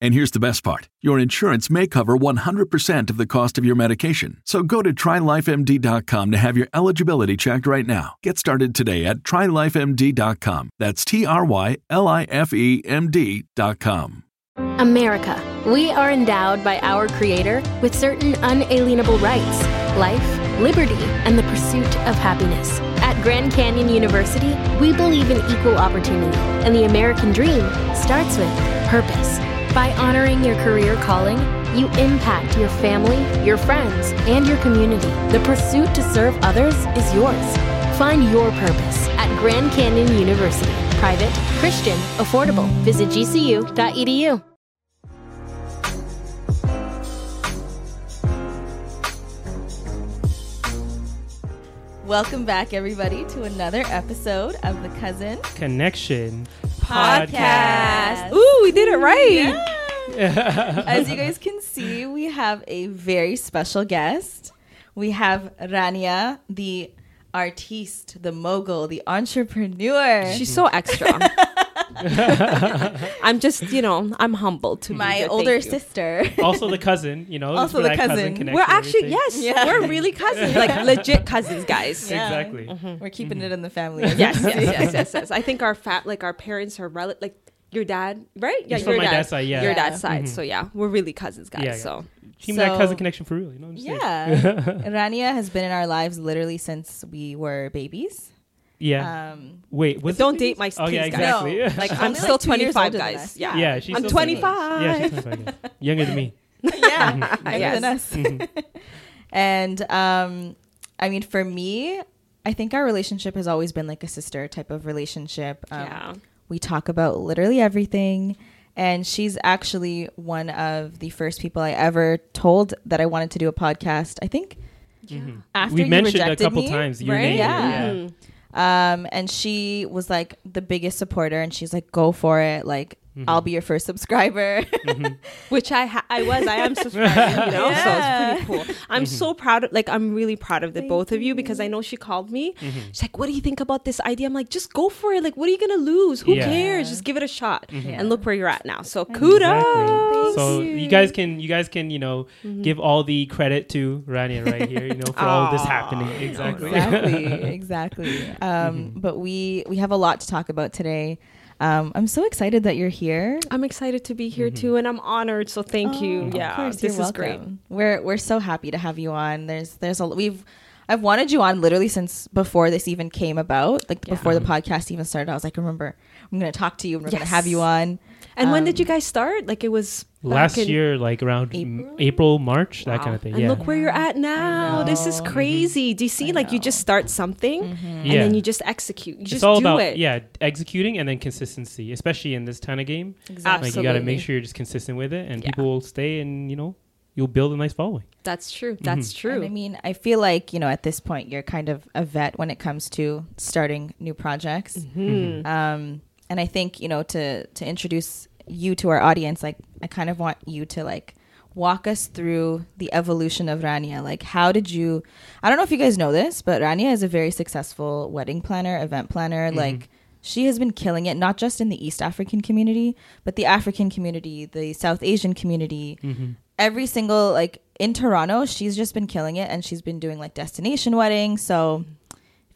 And here's the best part your insurance may cover 100% of the cost of your medication. So go to trylifemd.com to have your eligibility checked right now. Get started today at trylifemd.com. That's T R Y L I F E M D.com. America. We are endowed by our Creator with certain unalienable rights life, liberty, and the pursuit of happiness. At Grand Canyon University, we believe in equal opportunity, and the American dream starts with purpose. By honoring your career calling, you impact your family, your friends, and your community. The pursuit to serve others is yours. Find your purpose at Grand Canyon University. Private, Christian, affordable. Visit gcu.edu. Welcome back, everybody, to another episode of the Cousin Connection Podcast. Ooh, we did it right. As you guys can see, we have a very special guest. We have Rania, the artiste, the mogul, the entrepreneur. She's so extra. I'm just, you know, I'm humbled to my here. Older sister. Also the cousin, you know. Also the that cousin. We're actually everything. yes, Yeah. we're really cousins, like legit cousins, guys. Yeah. Exactly. Mm-hmm. We're keeping it mm-hmm. in the family. Yes, yes, yes, yes, yes. I think our fat, like our parents are rel- like your dad, right? Yeah, He's from your my dad. dad's side, yeah. Your Yeah. dad's side. Mm-hmm. So yeah, we're really cousins, guys. Yeah, yeah. So Team that So- cousin connection for real, you know what I'm saying? Yeah. Rania has been in our lives literally since we were babies. Yeah. Um, Wait, was don't date my Oh yeah, kids, guys. exactly. No, Like She's I'm still like, 25, guys. Yeah, Yeah, she's I'm still 25. yeah, she's 25. yeah. Younger than me. yeah, younger than us. and um, I mean, for me, I think our relationship has always been like a sister type of relationship. Um, Yeah. We talk about literally everything. And she's actually one of the first people I ever told that I wanted to do a podcast. I think Mhm. after we you mentioned a rejected couple me, times your right? name. Yeah. Mhm. Um, and she was like the biggest supporter, and she's like, "Go for it! Like, I'll be your first subscriber." Which I ha- I was I am subscribing, you know, Yeah. so it's pretty cool. I'm Mm-hmm. so proud of like I'm really proud of the both of you because I know she called me. Mm-hmm. She's like, "What do you think about this idea?" I'm like, "Just go for it. Like, what are you gonna lose? Who Yeah. Mm-hmm. cares? Just give it a shot." Yeah. And look where you're at now. So kudos. Exactly. So you. you guys can you guys can you know give all the credit to Rania right here, you know, for all this happening. Exactly. exactly, exactly. Um, But we we have a lot to talk about today. Um, I'm so excited that you're here. I'm excited to be Mm-hmm. here too, and I'm honored. So thank you. Of Yeah, course, this you're is great. welcome. We're we're so happy to have you on. There's there's a we've I've wanted you on literally since before this even came about. Like before the podcast even started, I was like, remember, I'm gonna talk to you. and We're gonna have you on. And when Um, did you guys start? Like it was Last year, like around April? April, March, that kind of thing. And yeah. look where you're at now. This is know. crazy. Do you see? I like you just start something, and Yeah. then you just execute. You it's just all do about it. yeah executing and then consistency especially in this kind of game Exactly. like you got to make sure you're just consistent with it and Yeah. people will stay and you know you'll build a nice following That's true. That's Mm-hmm. true. And I mean, I feel like you know at this point you're kind of a vet when it comes to starting new projects. Hmm. Um, and I think you know to to introduce you to our audience, like I kind of want you to like walk us through the evolution of Rania. Like, how did you? I don't know if you guys know this, but Rania is a very successful wedding planner, event planner. Mm-hmm. Like. She has been killing it, not just in the East African community, but the African community, the South Asian community, mm-hmm. every single like in Toronto, she's just been killing it and she's been doing like destination weddings. So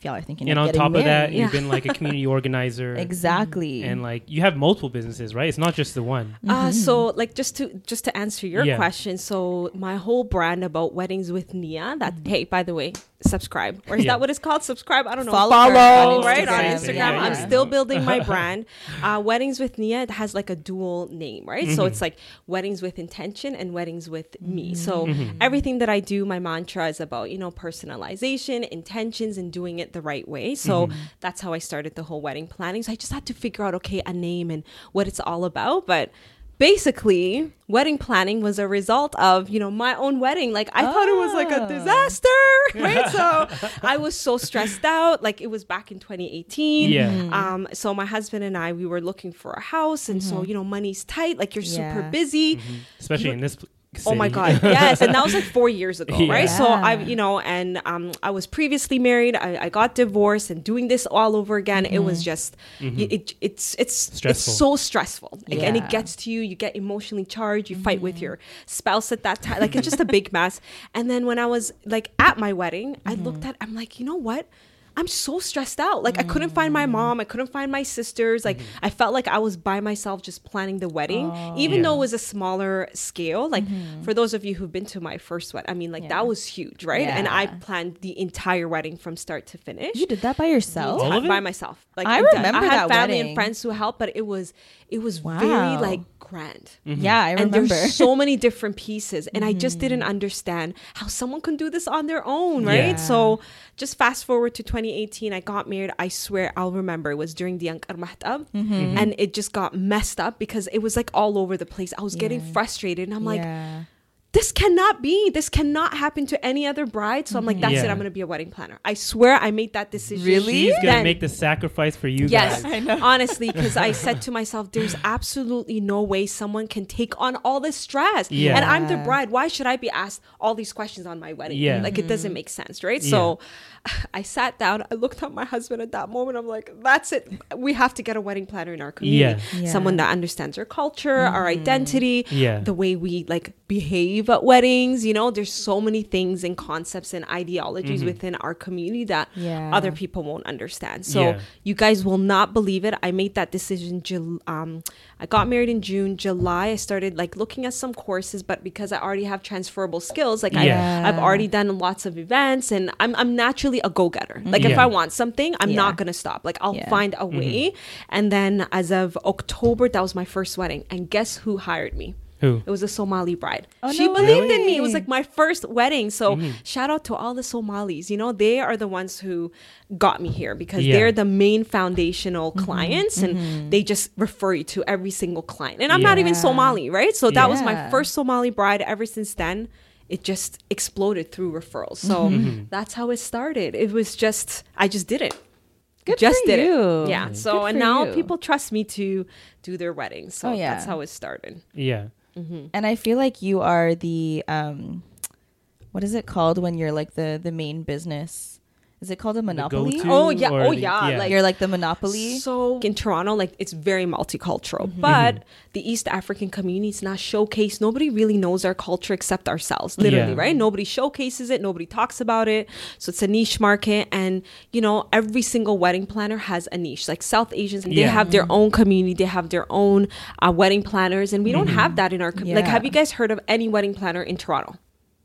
y'all are thinking and of on getting top of that, married. you've been like a community organizer. exactly. And like you have multiple businesses, right? It's not just the one. Mm-hmm. Uh, so like just to just to answer your Yeah. question, so my whole brand about weddings with Nia. That mm-hmm. hey, by the way, subscribe or is Yeah. that what it's called? Subscribe? I don't know. Follow Follow, her on right on Instagram. Instagram. Yeah, I'm yeah. still building my brand. Uh, weddings with Nia it has like a dual name, right? So it's mm-hmm. like weddings with intention and weddings with me. So everything that I do, my mantra is about you know personalization, intentions, and doing it the right way. So mm-hmm. that's how I started the whole wedding planning. So I just had to figure out okay a name and what it's all about, but basically wedding planning was a result of you know my own wedding. Like i thought it was like a ah. disaster right? So i was so stressed out. Like it was back in 2018 Yeah. um so my husband and i we were looking for a house. And so mm-hmm. you know money's tight. Like you're super Yeah. busy. Mm-hmm. Especially in this. Pl- Oh my god, yes, and that was like four years ago, Yeah. right? So I, Yeah. you know, and um, I was previously married. I, I got divorced, and doing this all over again, it was mm-hmm. just, mm-hmm. y- it, it's it's Stressful. it's so stressful, like, and it gets to you. You get emotionally charged. You fight with mm-hmm. your spouse at that time, like it's just a big mess. And then when I was like at my wedding, I looked at, I'm like, you know what? I'm so stressed out. Like I couldn't find my mm. mom. I couldn't find my sisters. Like mm-hmm. I felt like I was by myself just planning the wedding, even Yeah. though it was a smaller scale. Like mm-hmm. for those of you who've been to my first wedding, I mean, like that was huge, right? And I planned the entire wedding from start to finish. you did that by yourself. All of it? by myself. Like I in depth. remember I had that family wedding. and friends who helped, but it was it was very like grand. Mm-hmm. Yeah, I And there's so many different pieces, and I just Mm-hmm. didn't understand how someone can do this on their own, right? Yeah. So, just fast forward to 2018, I got married. I swear I'll remember. It was during the Ankar Mahtab, Mm-hmm. and it just got messed up because it was like all over the place. I was getting frustrated, and I'm like, yeah. This cannot be. This cannot happen to any other bride. So I'm like, that's it. I'm gonna be a wedding planner. I swear, I made that decision. Really? She's gonna Then- make the sacrifice for you Yes, guys. honestly, because I said to myself, "There's absolutely no way someone can take on all this stress." Yeah. and I'm the bride. Why should I be asked all these questions on my wedding? Yeah. like it doesn't mm-hmm. make sense, right? Yeah. So, I sat down. I looked at my husband at that moment. I'm like, "That's it. We have to get a wedding planner in our community. Yeah. Someone that understands our culture, our mm-hmm. identity, Yeah. the way we like behave at weddings. You know, there's so many things and concepts and ideologies mm-hmm. within our community that Yeah. other people won't understand. So Yeah. you guys will not believe it. I made that decision. Um, I got married in June. July, I started like looking at some courses, but because I already have transferable skills, like Yeah. I, I've already done lots of events, and I'm I'm naturally a go getter. Mm. Like if I want something, I'm Yeah. not gonna stop. Like I'll Yeah. find a mm-hmm. way. And then as of October, that was my first wedding, and guess who hired me? Who? It was a Somali bride. Oh, she no believed in me. It was like my first wedding. So Mm-hmm. shout out to all the Somalis. You know, they are the ones who got me here because Yeah. they're the main foundational Mm-hmm. clients and they just refer you to every single client. And I'm not even Somali, right? So that was my first Somali bride. Ever since then, it just exploded through referrals. So Mm-hmm. that's how it started. It was just I just did it. Good just for did you. it. Yeah. So and now you. people trust me to do their weddings. So Oh, yeah. that's how it started. Yeah. And I feel like you are the um what is it called when you're like the the main business? Is it called a monopoly? go-to? Oh yeah, oh the- yeah. yeah. Like You're like the monopoly. so in Toronto, like it's very multicultural, Mm-hmm. but the East African community is not showcased. Nobody really knows our culture except ourselves, literally, Yeah. right? Nobody showcases it. Nobody talks about it. So it's a niche market, and you know, every single wedding planner has a niche. Like South Asians, they Yeah. have their own community. They have their own uh, wedding planners, and we don't Mm-hmm. have that in our community. Like, have you guys heard of any wedding planner in Toronto?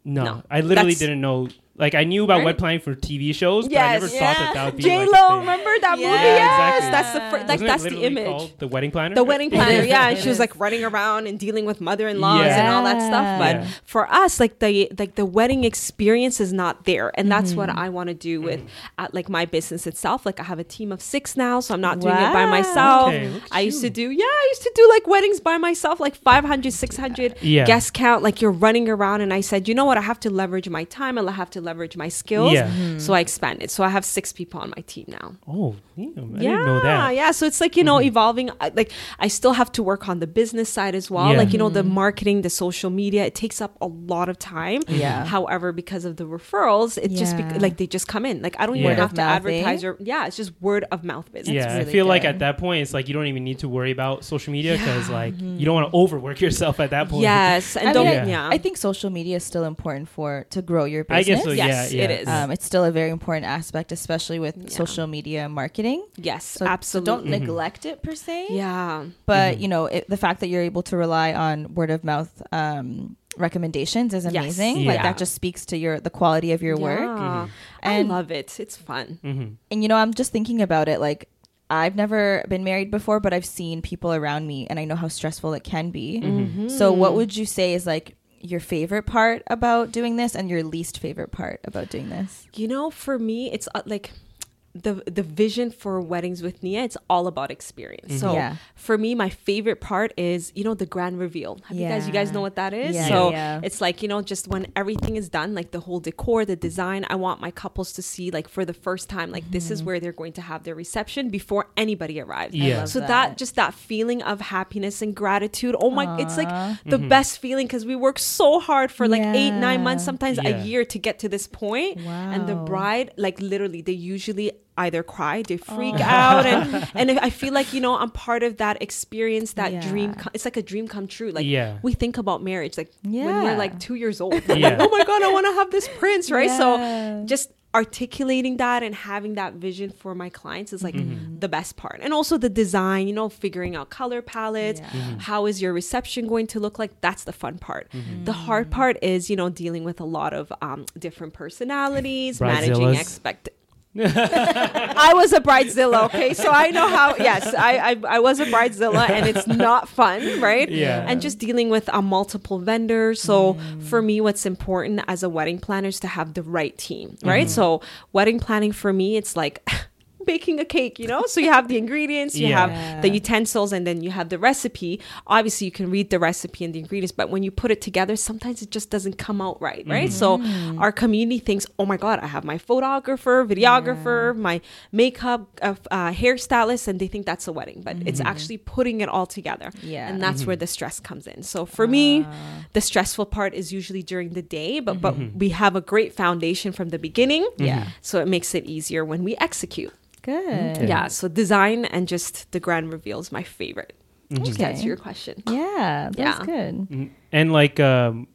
No, No. I literally That's- didn't know. Like I knew about Right? wed planning for TV shows, but I never Yes. thought that that would be J like, a Lo, thing. remember that Yeah, movie? Yes, exactly. that's the first. Like Wasn't that's the image. the wedding planner. The wedding planner, yeah, and she was like running around and dealing with mother-in-laws Yeah. and all that stuff. But Yeah. for us, like the like the wedding experience is not there, and that's what I want to do with at like my business itself. Like I have a team of six now, so I'm not doing it by myself. Okay, I used to do yeah, I used to do like weddings by myself, like 500, 600 Yeah. guest count. Like you're running around, and I said, you know what, I have to leverage my time, and I have to leverage my skills. Yeah. So I expanded. So I have six people on my team now Oh, damn, I yeah, didn't know that. Mm-hmm. Yeah, so it's like, you know, evolving. Like, I still have to work on the business side as well. Yeah. Like, you know, the marketing, the social media, it takes up a lot of time. Yeah. However, because of the referrals, it just, Yeah. bec like, they just come in. Like, I don't Yeah. even Word have to advertise eh? or, yeah, it's just word of mouth business. yeah, I really feel like at that point, it's like you don't even need to worry about social media because like you don't want to overwork yourself at that point. Yes. And I don't, mean, yeah. Yeah. I think social media is still important for to grow your I business. guess so. Yes, yeah, yeah. is. Um, it's still a very important aspect, especially with Yeah. social media marketing. yes, So, so absolutely. don't neglect it per se. yeah. But you know, it, the fact that you're able to rely on word of mouth um, recommendations is Yes. amazing. Yeah. Like that just speaks to your the quality of your work. Yeah. And- I love it. It's fun. Mm-hmm. And you know, I'm just thinking about it. Like I've never been married before, but I've seen people around me, and I know how stressful it can be. Mm-hmm. So, what would you say is like your favorite part about doing this, and your least favorite part about doing this? You know, for me, it's uh, like the the vision for weddings with Nia. It's all about experience. So Yeah. for me, my favorite part is you know the grand reveal. Have you guys you guys know what that is? Yeah. So Yeah. it's like you know just when everything is done, like the whole decor, the design. I want my couples to see like for the first time, like this is where they're going to have their reception before anybody arrives. Yeah. So that. that. just that feeling of happiness and gratitude. Oh my, it's like the mm-hmm. best feeling because we work so hard for like eight nine months, sometimes Yeah. a year to get to this point. Wow. And the bride, like literally, they usually either cry, they freak out, and and I feel like you know I'm part of that experience, that Yeah. dream. co- It's like a dream come true. Like Yeah. we think about marriage, like when we're like two years old. Yeah. like, oh my god, I want to have this prince, right? Yeah. So just articulating that and having that vision for my clients is like Mm-hmm. the best part and also the design you know figuring out color palettes Yeah. Mm-hmm. how is your reception going to look like that's the fun part Mm-hmm. the hard part is you know dealing with a lot of um, different personalities managing Bridezillas. expect I was a bridezilla, okay? So I know how. Yes, I, I I was a bridezilla, and it's not fun, right? Yeah. And just dealing with a multiple vendors. So mm. for me, what's important as a wedding planner is to have the right team, right? Mm-hmm. So wedding planning for me, it's like. Baking a cake you know? So you have the ingredients you Yeah. have the utensils and then you have the recipe. Obviously you can read the recipe and the ingredients but when you put it together sometimes it just doesn't come out right right? So mm-hmm. our community thinks oh my god i have my photographer videographer my makeup uh, uh, hairstylist and they think that's a wedding but it's mm-hmm. actually putting it all together Yeah. and that's where mm-hmm. the stress comes in. So for me ah. the stressful part is usually during the day but but we have a great foundation from the beginning. Yeah. so it makes it easier when we execute Good. yeah so design and just the grand reveal is my favorite just to Okay. answer your question Yeah, that's Yeah. good. Mm-hmm. And like, um,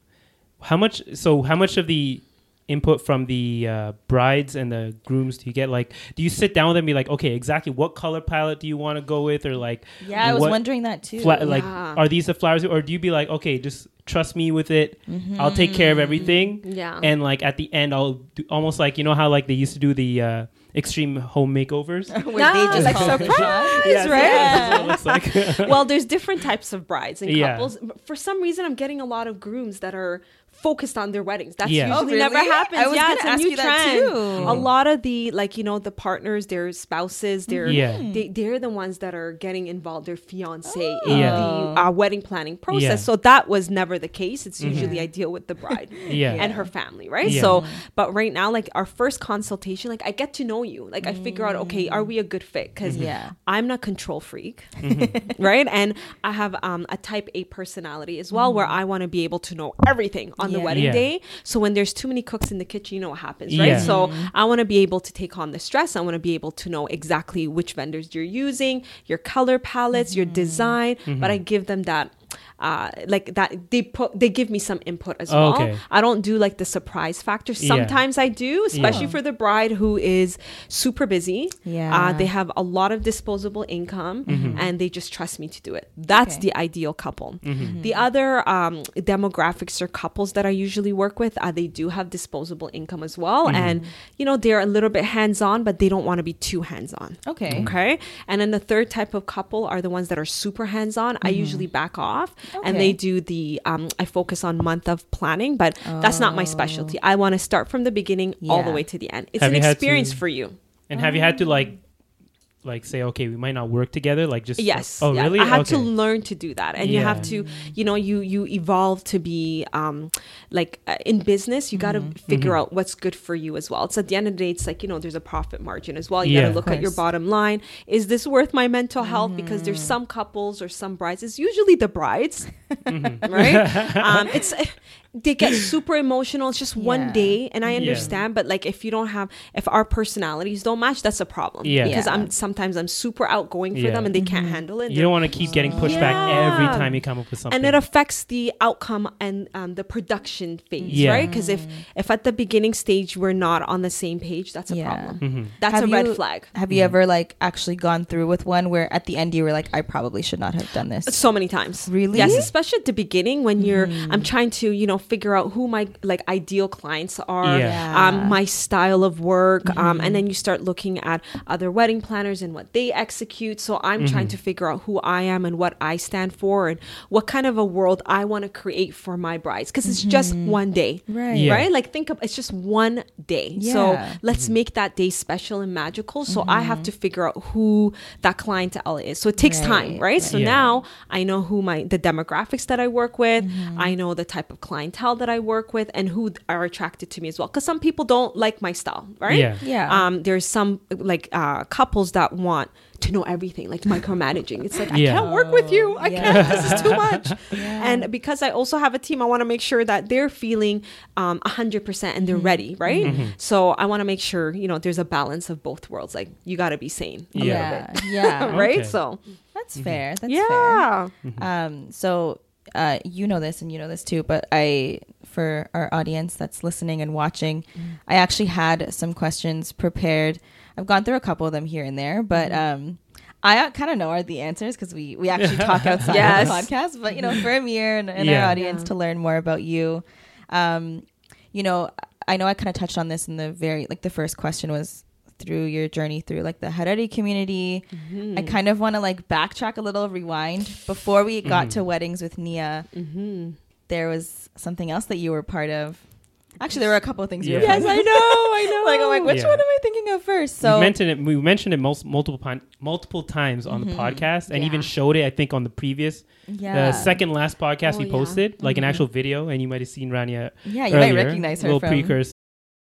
how much? So, how much of the input from the uh, brides and the grooms do you get? Like, do you sit down with them and be like, okay, exactly what color palette do you want to go with, or like, Yeah, I was wondering that too. fla- like, are these the flowers, or do you be like, okay, just trust me with it, I'll take care of everything, Yeah. and like at the end, I'll do almost like you know how like they used to do the uh, extreme home makeovers. Where they like call it the shot. surprise, Yes, right? That's what like. well, there's different types of brides and Yeah. couples. For some reason, I'm getting a lot of grooms that are focused on their weddings. That's Yeah. Oh, usually Oh, never happens. I was yeah, gonna it's a ask new you that trend. too. A lot of the like you know the partners, their spouses, they're mm-hmm. Yeah. Hmm. they, they're the ones that are getting involved. Their fiance Oh. in Yeah. the uh, wedding planning process. Yeah. So that was never the case. It's usually mm-hmm. I deal with the bride Yeah. and her family, right? Yeah. So, but right now, like our first consultation, like I get to know you. Like I figure out, okay, are we a good fit? Because mm-hmm. Yeah. I'm not control freak, right? And I have um, a type A personality as well, where mm. I want to be able to know everything on the wedding Yeah. day. So when there's too many cooks in the kitchen, you know what happens, right? Yeah. So mm-hmm. I want to be able to take on the stress. I want to be able to know exactly which vendors you're using, your color palettes, your mm-hmm. design, but I mm-hmm. give them that. Uh, like that they put they give me some input as Oh, well okay. i don't do like the surprise factor Yeah. sometimes i do especially Yeah. for the bride who is super busy Yeah. uh, they have a lot of disposable income Mm-hmm. and they just trust me to do it. That's Okay. the ideal couple. Mm-hmm. The other um, demographics or couples that I usually work with, uh, they do have disposable income as well. Mm-hmm. And, you know, they're a little bit hands on, but they don't want to be too hands on. Okay. Okay. And then the third type of couple are the ones that are super hands on. I usually back off and they do the, um, I focus on month of planning, but that's not my specialty. I want to start from the beginning all the way to the end. It's Have an experience to- for you. And have you had to like, like say, okay, we might not work together, like just Yes. Oh, yeah. really? I had to learn to do that, and you have to, you know, you you evolve to be um like uh, in business. You got to Mm-hmm. figure out what's good for you as well. It's at the end of the day, it's like you know, there's a profit margin as well. You got to look at your bottom line. Is this worth my mental health? Because there's some couples or some brides. It's usually the brides, Mm-hmm. right? um, it's. They get super emotional. It's just one day, and I Yeah. understand. But like, if you don't have, if our personalities don't match, that's a problem. Yeah. Because Yeah. I'm sometimes sometimes I'm super outgoing for Yeah. them and they can't handle it. You don't want to keep getting pushed back every time you come up with something. and it affects the outcome and um, the production phase, Yeah. right? Because if if at the beginning stage we're not on the same page, that's a Yeah. problem. Mm-hmm. That's Have a red you- flag. Have you ever like actually gone through with one where at the end you were like, I probably should not have done this? so many times Really? yes especially at the beginning when you're Mm-hmm. i'm trying to you know figure out who my like ideal clients are Yeah. Mm-hmm. um my style of work um and then you start looking at other wedding planners and what they execute so i'm trying Mm-hmm. to figure out who i am and what i stand for and what kind of a world i want to create for my brides because it's just one day Right. Yeah. right like think of it's just one day Yeah. so let's make that day special and magical so i have to figure out who that clientele is so it takes time Right, right so Yeah. now i know who my the demographics that i work with i know the type of clientele that i work with and who are attracted to me as well because some people don't like my style right Yeah. Yeah. um there's some like uh couples that want to know everything like micromanaging it's like i can't work with you i Yeah. can't this is too much and because i also have a team i want to make sure that they're feeling um 100% and they're ready right so i want to make sure you know there's a balance of both worlds like you got to be sane a Yeah. bit Yeah. Yeah. right Okay. so That's fair. That's yeah fair. Um, so uh, you know this and you know this too, but I, for our audience that's listening and watching, I actually had some questions prepared. I've gone through a couple of them here and there, but um, I kind of know are the answers because we we actually talk outside Yes. of the podcast. But you know, for Amir and, and Yeah. our audience to learn more about you, um, you know, I know I kind of touched on this in the very like the first question was through your journey through like the Harari community. Mm-hmm. I kind of want to like backtrack a little, rewind before we got to weddings with Nia. Mm-hmm. There was something else that you were part of. Actually, there were a couple of things you were. Yeah. part yes of. i know i know like I'm like, which Yeah. one am I thinking of first? So we mentioned it. We mentioned it most, multiple pon- multiple times on the podcast, and even showed it. I think on the previous, yeah, the second last podcast Oh, we yeah. posted, like an actual video, and you might have seen Rania. yeah, you might earlier, recognize her little from.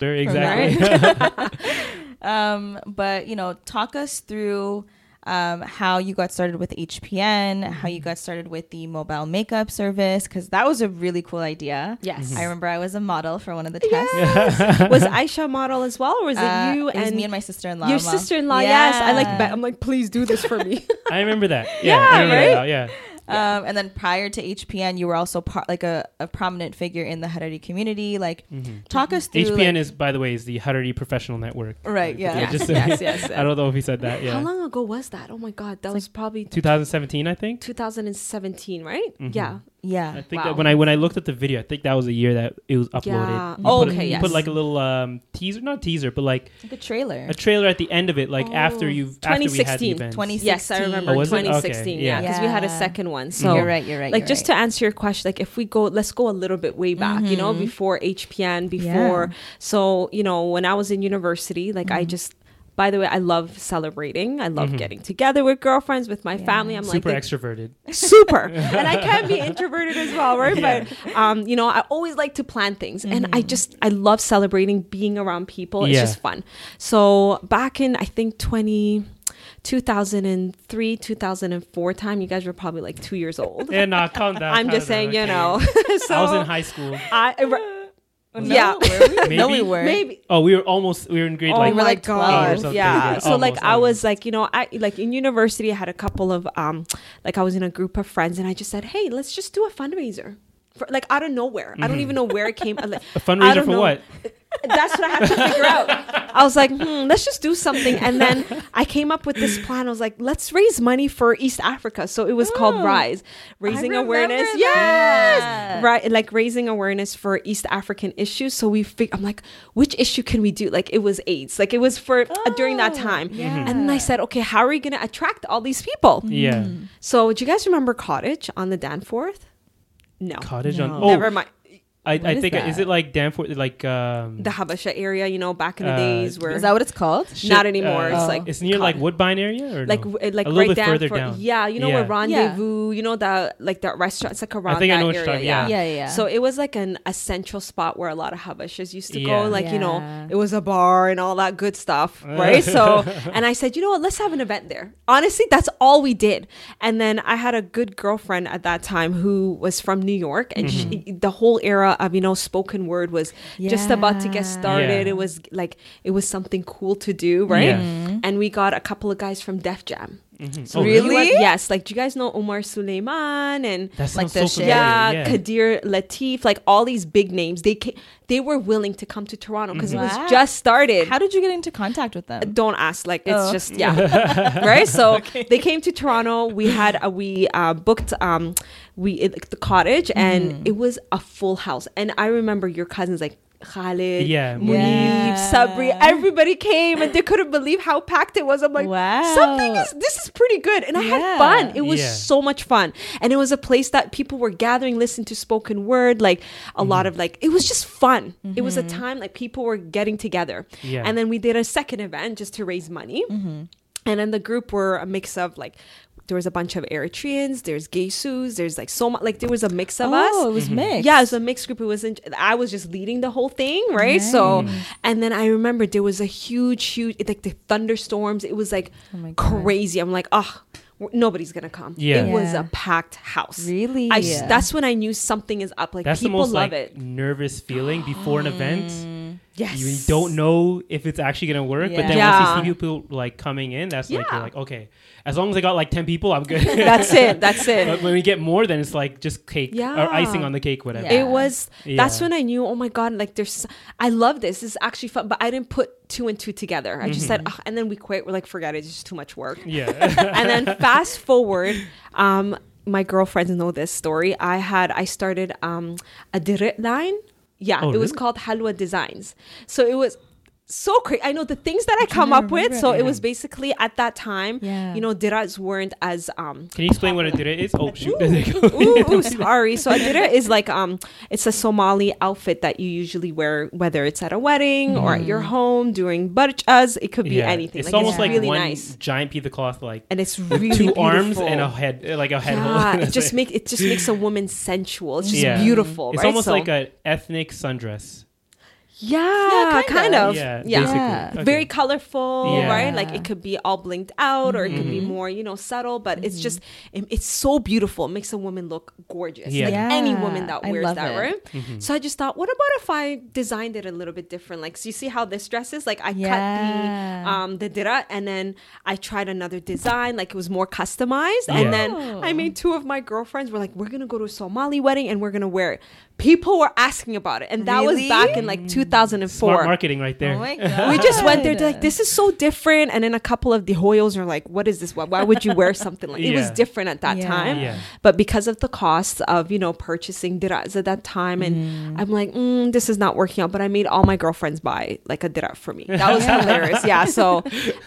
Exactly. um, but you know, talk us through um, how you got started with HPN, how you got started with the mobile makeup service, because that was a really cool idea. yes I remember I was a model for one of the tests. was Aisha model as well, or was it Uh, you it was and me and my sister-in-law. your sister-in-law? Yes, I like. Yeah. Be- I'm like, please do this for me. I remember that. Yeah, Yeah, I remember right? that now, Yeah. Um, and then prior to HPN, you were also part like a, a prominent figure in the Harari community. Like, talk us through. HPN like- is, by the way, is the Harari Professional Network. right. Yeah. Yeah, just- yes, yes. I don't know if he said that. Yeah. How long ago was that? Oh my god, that was probably 2017, I think. 2017, right? Yeah. Yeah. I think Wow. that when I when I looked at the video, I think that was the year that it was uploaded. Yeah. You Oh, put, okay, you yes. Put like a little um, teaser, not teaser, but like Like a trailer. a trailer at the end of it, like after Oh. you've after we had the 2016. event. 2016. Yes, I remember Oh, was it? Okay, 2016. yeah, yeah. because we had a second one. So you're right. You're right. like you're just right. to answer your question like if we go let's go a little bit way back you know before hpn before so you know when i was in university like i just by the way i love celebrating. I love getting together with girlfriends with my family. I'm Super like super extroverted. super. And i can be introverted as well right? But um you know i always like to plan things. And i just i love celebrating being around people. It's Yeah. just fun. So back in i think 20 2003 2004 time you guys were probably like two years old. Yeah, nah, calm down. i'm calm just saying down, you know. So I was in high school. I, Oh, no, yeah. were we? Maybe? no, we were. maybe Oh, we were almost we were in grade Oh like were my like 12 god! Yeah. yeah, So like almost, I was like you know I like in university I had a couple of um like I was in a group of friends and I just said hey let's just do a fundraiser. For, like out of nowhere, I don't even know where it came. Like, Mm-hmm. a fundraiser for know. what? That's what I had to figure out. I was like, hmm, let's just do something. And then I came up with this plan. I was like, let's raise money for East Africa. So it was called Rise, raising awareness. that. Yes, right, like raising awareness for East African issues. So we, fig- I'm like, which issue can we do? Like it was AIDS. Like it was for uh, during that time. And then I said, okay, how are we gonna attract all these people? Yeah. So do you guys remember Cottage on the Danforth? No, Cottage on. No. Oh, never mind. I, I is think is it like Danforth like um The Habasha area, you know, back in the Uh, days where Is that what it's called? not anymore. it's uh, like it's near like. Woodbine area or like no? w- like a little right bit further for- down. Yeah, you know Yeah. where rendezvous. You know that like that restaurant. It's like around think I that know what you're area. talking- yeah. yeah. Yeah, yeah, yeah. So it was like an a central spot where a lot of Habashas used to Yeah. go. Like you know, it was a bar and all that good stuff, right? so and I said, you know what? Let's have an event there. Honestly, that's all we did. And then I had a good girlfriend at that time who was from New York, and Mm-hmm. the whole era of you know spoken word was just about to get started. Yeah. It was like it was something cool to do, right? Yeah. Mm-hmm. And we got a couple of guys from Def Jam. Oh, We Really? went- yes. Like, do you guys know Omar Suleiman and That Like the so shit. yeah, yeah. Kadir Latif, like all these big names? They ca- they were willing to come to Toronto because it Wow. was just started. How did you get into contact with them? Don't ask. Like it's Oh. just yeah, right. So they came to Toronto. We had a, we uh, booked um we it, the cottage and Mm-hmm. it was a full house. And I remember your cousins like. Khalid, Yeah, Munib, Yeah. Sabri, everybody came and they couldn't believe how packed it was. I'm like, Wow. something is this is pretty good, and I Yeah. had fun. It was Yeah. so much fun, and it was a place that people were gathering, listening to spoken word, like a mm-hmm. lot of like it was just fun. It was a mm-hmm. time like people were getting together, Yeah. and then we did a second event just to raise money, mm-hmm. and then the group were a mix of like. There was a bunch of Eritreans. There's Gaysus. There's like so much. Like there was a mix of us. Oh, it was mm-hmm. mixed. Yeah, it was a mixed group. It wasn't. I was just leading the whole thing, right? So, and then I remember there was a huge, huge like the thunderstorms. It was like Oh crazy. I'm like, oh, nobody's gonna come. Yeah. it was a packed house. Really? I s- Yeah. that's when I knew something is up. Like That's the people most love like it. nervous feeling before an event. Mm. Yes, You don't know if it's actually gonna work, but then Yeah. once you see people like coming in, that's like you're like, okay, as long as I got like ten people, I'm good. That's it. That's it. but when we get more, then it's like just cake Yeah. or icing on the cake, whatever. Yeah. It was that's when I knew, oh my god, like there's I love this. This is actually fun, but I didn't put two and two together. I just said, "Ugh," and then we quit. We're like, forget it, it's just too much work. Yeah. and then fast forward, um, my girlfriends know this story. I had I started um a direct line. Yeah, Oh, it was called Halwa Designs. So it was so crazy. I know the things that I come up with. So it. it was basically at that time, Yeah. you know, diras weren't as um Can you explain what a dira is? Oh shoot, there they go. ooh, ooh, sorry. So a dira is like um, it's a Somali outfit that you usually wear, whether it's at a wedding or at your home during barchas. It could be Yeah. anything. It's like, almost it's like really one nice, giant piece of cloth, like and it's with really two arms and a head, uh, like a head hole. Yeah, it just it. make it just makes a woman sensual. It's just Yeah. beautiful. It's right? almost So- like an ethnic sundress. Yeah, kind kind, of. of. Yeah, Yeah. Yeah. Okay. very colorful, Yeah. right? Like it could be all blinked out, or it could be Mm-hmm. more, you know, subtle. But it's just, it- it's so beautiful. It makes a woman look gorgeous. Yeah. Like any woman that I wears that, it. right? Mm-hmm. So I just thought, what about if I designed it a little bit different? Like, so you see how this dress is? Like I Yeah. cut the um the dira, and then I tried another design, like it was more customized. And then I made two of my girlfriends were like, we're gonna go to a Somali wedding and we're gonna wear it. People were asking about it, and that was back in like 2004 Smart marketing right there. Oh my god. we just went there. Like, this is so different. And then a couple of the Hoyos are like, what is this? Why, why would you wear something like it was different at that Yeah. time? Yeah. But because of the costs of, you know, purchasing diras at that time, and I'm like, mm, this is not working out. But I made all my girlfriends buy like a dira for me. That was hilarious. Yeah. So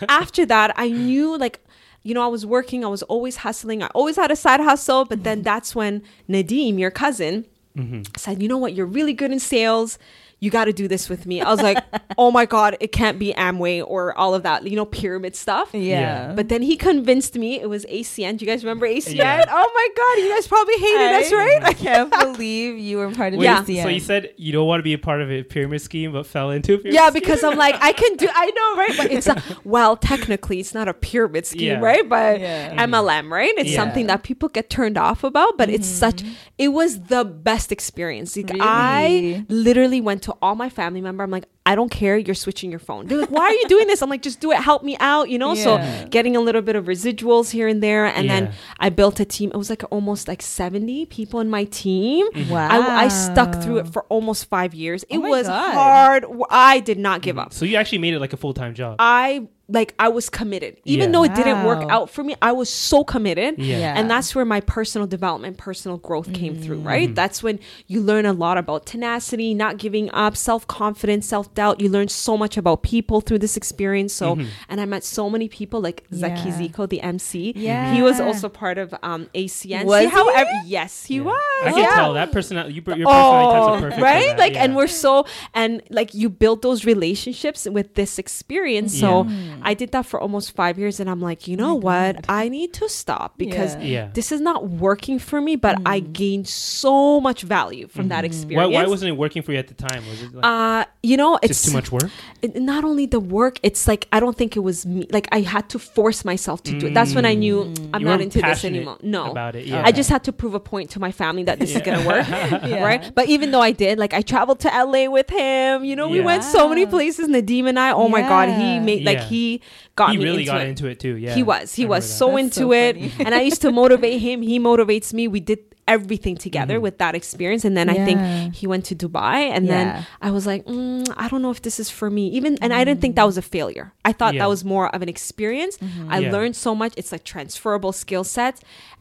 after that, I knew like, you know, I was working, I was always hustling, I always had a side hustle. But then that's when Nadim, your cousin, Mm-hmm. said, you know what, you're really good in sales. You got to do this with me. I was like, oh my God, it can't be Amway or all of that, you know, pyramid stuff. Yeah. But then he convinced me it was ACN. Do you guys remember ACN? Yeah. Oh my God, you guys probably hated us, right? I can't believe you were part of Wait, Yeah. ACN. So you said you don't want to be a part of a pyramid scheme, but fell into a pyramid Yeah, scheme? because I'm like, I can do, I know, right? But it's a, well, technically, it's not a pyramid scheme, Yeah. right? But Yeah. MLM, right? It's Yeah. something that people get turned off about, but it's such, mm-hmm. it was the best experience. Like, I literally went to all my family member. I'm like, I don't care. You're switching your phone. They're like, why are you doing this? I'm like, just do it. Help me out, you know? Yeah. So getting a little bit of residuals here and there. And Yeah. then I built a team. It was like almost like 70 people in my team. Wow. I, I stuck through it for almost five years. Oh it Oh was God. hard. I did not give mm-hmm. up. So you actually made it like a full time job. I like I was committed. Even Yeah. though it didn't work out for me, I was so committed. Yeah. Yeah. And that's where my personal development, personal growth came through, Mm-hmm. right? That's when you learn a lot about tenacity, not giving up, self-confidence, self-doubt. You learn so much about people through this experience. So, Mm-hmm. and I met so many people like Zaki Zico, the MC. Yeah. He was also part of um ACN. Was See how he? ev- yes, he was. I can yeah. tell that personality. You, your personality types perfect. Oh, right like yeah. and we're so and like you build those relationships with this experience so i did that for almost five years and i'm like you know what i need to stop because Yeah. Yeah. this is not working for me but i gained so much value from that experience why wasn't it working for you at the time? Was it like uh you know it's just too much work? it- not only the work it's like i don't think it was me like i had to force myself to do it that's when i knew i'm Mm. You not into this anymore no about it, yeah. i just had to prove a point to my family that this is gonna work Yeah. right but even though i did like i traveled to la with him you know we went so many places nadim and i oh my god he made like Yeah. He got he me really into got it. into it too. Yeah, He was. He was remember so that. That's into so it. and I used to motivate him. He motivates me. We did everything together Mm-hmm. with that experience. And then I think he went to Dubai. And Yeah. then I was like, mm, I don't know if this is for me. Even, and I didn't think that was a failure. I thought Yeah. that was more of an experience. I Yeah. learned so much. It's like transferable skill set.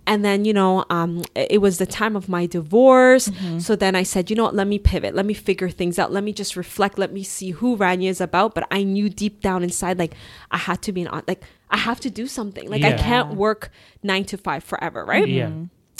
And then, you know, um, it it was the time of my divorce. So then I said, you know what, let me pivot. Let me figure things out. Let me just reflect. Let me see who Rania is about. But I knew deep down inside, like, I had to be an, like, I have to do something. Like, I can't work nine to five forever, right? Yeah.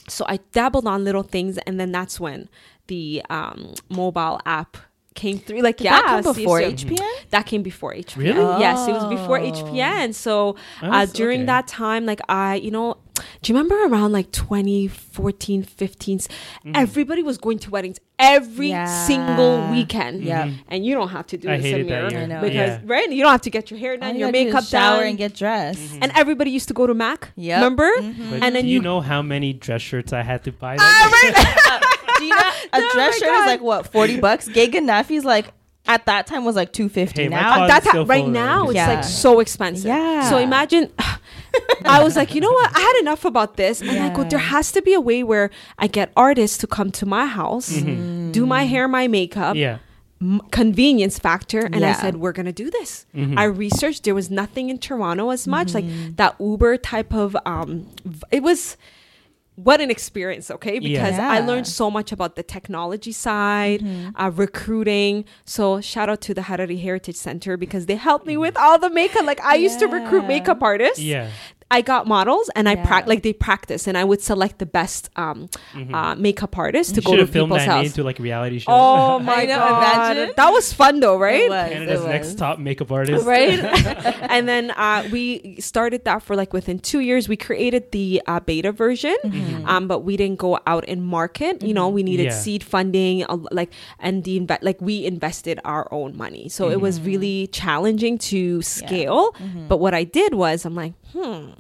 So I dabbled on little things. And then that's when the um, mobile app came through. Like, Did yeah. that came before so- HPN? that came before HPN. Really? Yes, it was before Oh. HPN. So uh, Nice, during okay. that time, like I, you know, do you remember around like 2014, 15, Mm-hmm. everybody was going to weddings every Yeah. single weekend. Yeah. And you don't have to do I this hated Amir, that year. I know. because Yeah. right, you don't have to get your hair done, you your gotta do makeup shower done, and get dressed. and everybody used to go to Mac. Yep. Remember? But And then do you, you know how many dress shirts I had to buy? Ah, that Do you know a Oh dress shirt God. is like what forty bucks? Gay Gaddafi's like at that time was like two fifty. Hey, now closet- that still right now it's Yeah. like so expensive. Yeah. So imagine I was like, you know what? I had enough about this. And I go, there has to be a way where I get artists to come to my house, do my hair, my makeup, Mm-hmm. yeah. m- convenience factor. And I said, we're going to do this. Mm-hmm. I researched, there was nothing in Toronto as much, like that Uber type of, um, v- it was, what an experience, okay? Because I learned so much about the technology side, Mm-hmm. uh, recruiting. So shout out to the Harari Heritage Center because they helped me with all the makeup. Like I used to recruit makeup artists. Yeah. I got models and I Yeah. prac like they practice and I would select the best um, uh, makeup artists to Mm-hmm. You go to have filmed people's that house. into like reality show. Oh my god, imagine. that was fun though, right? It was, Canada's it next top makeup artist. right and then uh, we started that for like within two years we created the uh, beta version Mm-hmm. um, but we didn't go out and market you know we needed Yeah. seed funding a l- like and the inve- like we invested our own money so it was really challenging to scale but what i did was i'm like hmm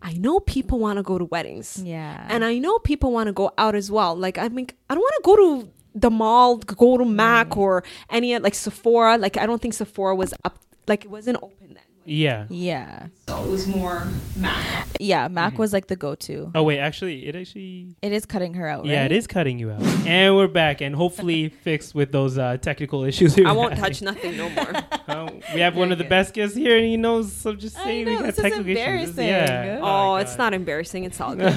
i know people want to go to weddings Yeah. and I know people want to go out as well. Like I mean, I don't want to go to the mall, go to Mac Mm. or any like Sephora. Like I don't think Sephora was up. Like it wasn't open then. Yeah. yeah. So it was more Mac. Yeah. Mm-hmm. Mac was like the go-to. Oh wait, actually, it actually. It is cutting her out. Yeah, right? it is cutting you out. and we're back, and hopefully fixed with those uh, technical issues. we I won't having. touch nothing no more. Uh, we have one of the best guests here, and he knows. So just I saying, know, we got this is technical issues. embarrassing. Yeah. oh, my it's not embarrassing. It's all good.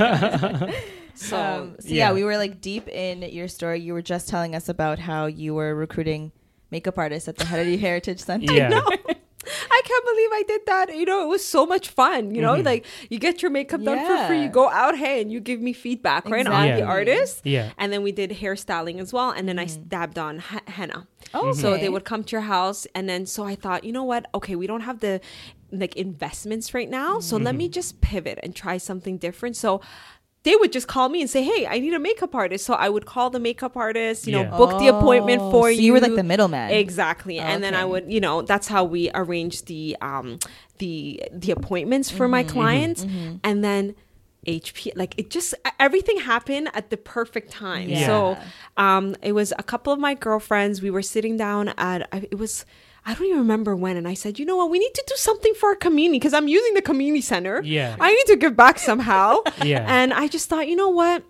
so Um, so yeah. Yeah. we were like deep in your story. You were just telling us about how you were recruiting makeup artists at the Harari Heritage Center. Yeah. No. I can't believe I did that. You know, it was so much fun. You know, mm-hmm. like you get your makeup done for free. You go out, hey, and you give me feedback, right, on the artist. Yeah. And then we did hairstyling as well. And then I mm-hmm. dabbed on h- henna. Oh, So they would come to your house. And then so I thought, you know what? Okay, we don't have the like investments right now. So let mm-hmm. me just pivot and try something different. So they would just call me and say, Hey, I need a makeup artist. So I would call the makeup artist, you know, Yeah. book the appointment Oh, for so you. you were like the middleman. Exactly. And then I would, you know, that's how we arranged the um the the appointments for my clients. And then HP like it just everything happened at the perfect time. Yeah. So um it was a couple of my girlfriends, we were sitting down at it was I don't even remember when, and I said, you know what, we need to do something for our community because I'm using the community center. Yeah. I need to give back somehow. Yeah. And I just thought, you know what?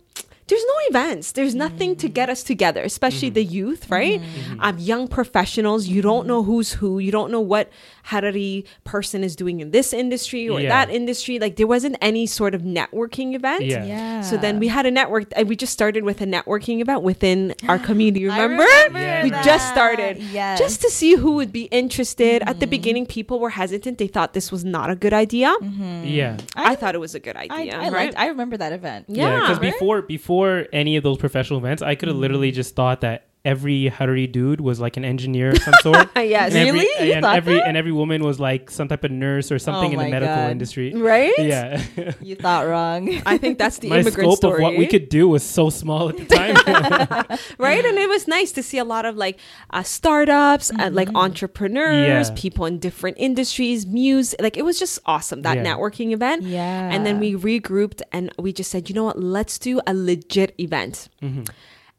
There's no events. There's nothing to get mm. us together, especially the mm-hmm. youth, right? Um, young professionals. You don't mm-hmm. know who's who. You don't know what Harari person is doing in this industry or Yeah. that industry. Like there wasn't any sort of networking event. Yeah. Yeah. So then we had a network, and we just started with a networking event within our community. I Remember? Yeah. We just started. Yes. Just to see who would be interested. At the beginning, people were hesitant. They thought this was not a good idea. Yeah. I, thought it was a good idea. I right? liked. I remember that event. Yeah, because before before before any of those professional events, I could have literally just thought that every Harari dude was like an engineer of some sort. yes. And every, Really? You and every that? and every woman was like some type of nurse or something Oh in the medical God. industry. Right? Yeah. You thought wrong. I think that's the My immigrant scope story. of what we could do was so small at the time. right? And it was nice to see a lot of like uh, startups and like entrepreneurs, Yeah. people in different industries, music. Like it was just awesome that Yeah. networking event. Yeah. And then we regrouped and we just said, you know what? Let's do a legit event. Mm-hmm.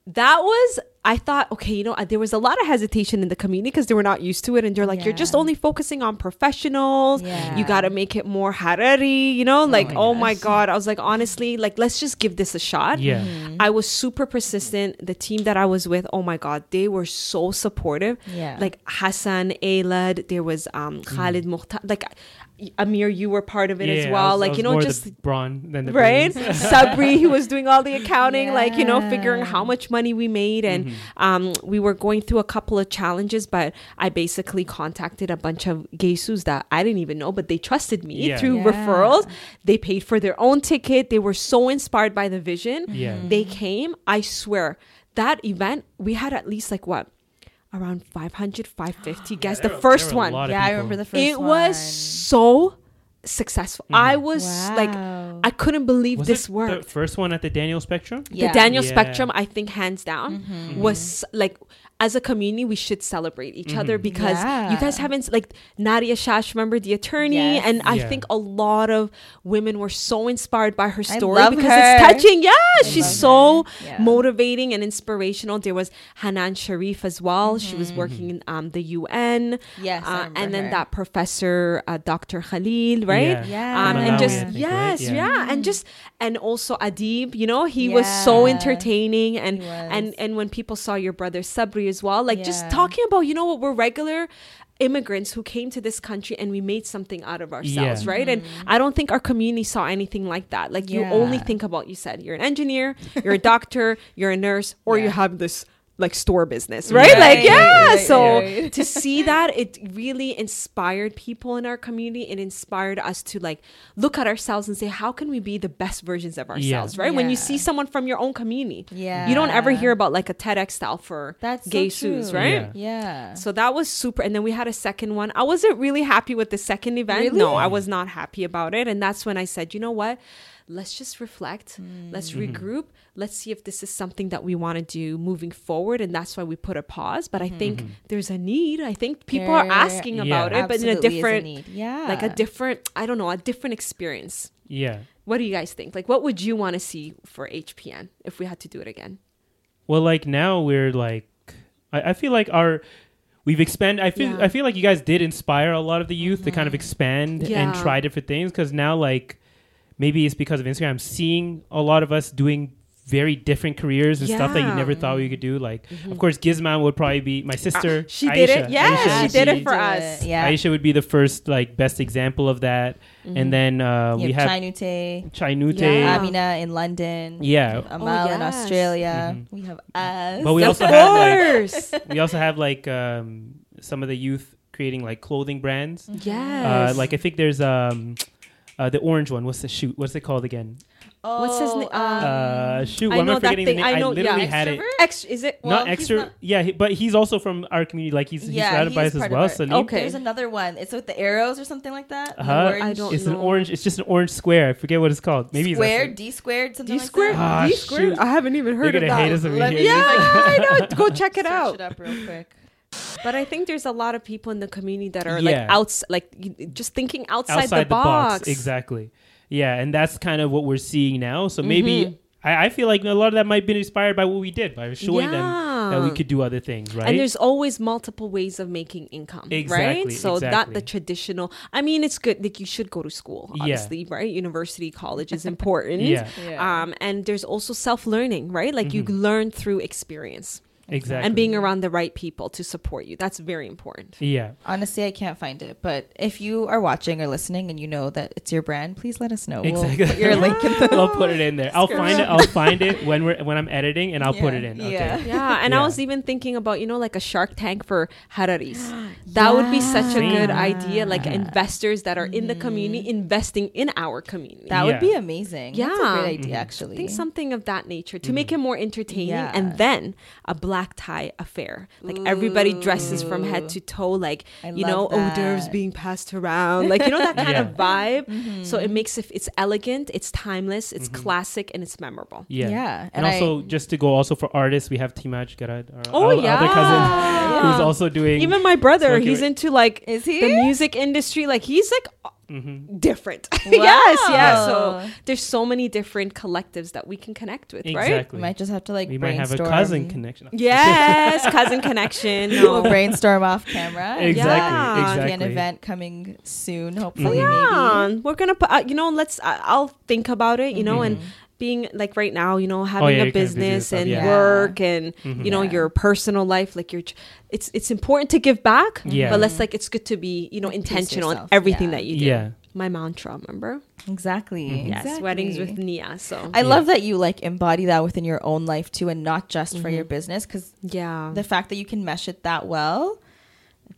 That was. I thought, okay, you know, uh, there was a lot of hesitation in the community because they were not used to it. And they're like, you're just only focusing on professionals. Yeah. You got to make it more Harari, you know? Like, my oh my. God. I was like, honestly, like, let's just give this a shot. yeah. I was super persistent. The team that I was with, oh my god, they were so supportive. Yeah. Like Hassan, Aylad, there was um Khalid Mukhtar, like Amir, you were part of it as Yeah, I well. was- like you know, more just the brawn than the right. brains. Sabri, he was doing all the accounting, like you know, figuring how much money we made, and Mm-hmm. um, we were going through a couple of challenges. But I basically contacted a bunch of Gesus that I didn't even know, but they trusted me Yeah. through Yeah. referrals. They paid for their own ticket. They were so inspired by the vision. Yeah. They came. I swear that event we had at least like what around 500 550 guests the were- first there were a one lot of yeah, I remember the first it one. was so successful i mm-hmm. was like i couldn't believe Was this it worked the first one at the Daniel Spectrum? Yeah. the Daniel Yeah. Spectrum, I think hands down mm-hmm. was like as a community we should celebrate each other because you guys haven't like Nadia Shash, remember the attorney, Yes. and I Yeah. think a lot of women were so inspired by her story because her. it's touching. Yeah, she's so. Yeah. motivating and inspirational. There was Hanan Sharif as well. She was working in um, the UN. Yes, uh, remember and then her. that professor uh, Dr. Khalil, right? Yeah. Yeah. um, and Malawi, just I think, right? yes, Yeah. yeah. and just and also Adib, you know, he was so entertaining, and and and when people saw your brother Sabri as well, like just talking about, you know what, we're regular immigrants who came to this country and we made something out of ourselves, Yeah. right? And mm-hmm. I don't think our community saw anything like that. Like you only think about, you said, you're an engineer, you're a doctor, you're a nurse, or you have this like store business, right? Right, Like yeah. right, so right. to see that it really inspired people in our community it inspired us to like look at ourselves and say how can we be the best versions of ourselves right when you see someone from your own community Yeah. you don't ever hear about like a TEDx style for That's gay true. sus right Yeah. Yeah. so that was super and then we had a second one i wasn't really happy with the second event Really? no i was not happy about it and that's when i said you know what let's just reflect let's Mm-hmm. regroup let's see if this is something that we want to do moving forward and that's why we put a pause but i think there's a need i think people are Mm-hmm. Asking Yeah. about it but in a Absolutely is different need. Yeah. like a different i don't know a different experience Yeah. what do you guys think like what would you want to see for hpn if we had to do it again Well, like now we're like, I, I feel like our we've expanded. I feel Yeah. I feel like you guys did inspire a lot of the youth to kind of expand and try different things because now like maybe it's because of Instagram. I'm seeing a lot of us doing very different careers and stuff that you never thought we could do. Like, of course, Gizman would probably be my sister. Mm-hmm. she did it Aisha. yeah Aisha she would did be- it for Do us it. Yeah. Aisha would be the first like best example of that. And then uh, You we have have Chainute, Chainute. Yeah. Amina in London. Yeah. Amal in yes. Australia. We have us. But we of also have like we also have like um, some of the youth creating like clothing brands. yes Uh, like I think there's um, uh, the orange one. What's the shoot? What's it called again? Oh, What's his name? Oh, Um, Uh, shoot, I why am know I that forgetting thing. the name? I know- yeah, literally had it. Extrovert? Ex- is it not Well, he's extra. not- yeah, he, but he's also from our community. Like he's he's yeah, surrounded by us as well. of it. Okay. There's another one. It's with the arrows or something like that. The Uh-huh. orange I don't know. It's an orange. It's just an orange square. I forget what it's called. Maybe it's squared, actually- D squared, something D like squared? that. Ah, D squared? shoot. I haven't even heard They're of that. hate us Let me- Yeah, I know. Go check it Search out. it up real quick. But I think there's a lot of people in the community that are Yeah. like outs, like just thinking outside, outside the, box. Exactly. Yeah, and that's kind of what we're seeing now. So maybe Mm-hmm. I, I feel like a lot of that might be inspired by what we did by showing them that we could do other things, right? And there's always multiple ways of making income, Exactly, right? So that exactly. the traditional. I mean, it's good. Like you should go to school, Yeah. obviously, right? University, college is important. Yeah. Yeah. Um, and there's also self learning, right? Like you learn through experience exactly. and being around the right people to support you. That's very important. yeah. Honestly, I can't find it. But if you are watching or listening and you know that it's your brand, please let us know. Exactly. We'll put your link in the I'll put it in there. I'll find it. I'll find it when we're when I'm editing, and I'll put it in. Okay. yeah. Yeah, and Yeah. I was even thinking about you know like a Shark Tank for hararis. That would be such a good Yeah. idea. Like investors that are in the community investing in our community. That would be amazing. That's a Yeah. great idea, Mhm. actually. I think something of that nature to make it more entertaining, Yeah. and then a black tie affair. Like everybody dresses from head to toe, like I you know, love hors d'oeuvres being passed around, like you know that kind Yeah. of vibe. Mm-hmm. So it makes it it's elegant, it's timeless, it's classic, and it's memorable. Yeah. Yeah, And, and also, just to go also for artists, we have Timaj Garad, our Oh, our other cousin, yeah. who's also doing. Even my brother, he's into like Is he? the music industry. Like he's like Mhm. different. yes, yeah. So there's so many different collectives that we can connect with, right? We might just have to like we might have a cousin connection. Yes, cousin connection. We'll brainstorm off camera. Exactly. Yeah. Exactly. an event coming soon, hopefully. Yeah, Maybe. we're gonna put. Uh, you know, let's. I I'll think about it. You know, and being like right now, you know, having Mm-hmm. Oh, yeah, a you're kinda busy with business and yeah. work and you know Yeah. your personal life, like your. ch- It's it's important to give back. Yeah. But let's like it's good to be you know intentional in everything yeah. that you do. Yeah. My mantra, remember? Exactly. Yes, Exactly. weddings with Nia. So I love that you like embody that within your own life too, and not just for your business. Because yeah. the fact that you can mesh it that well,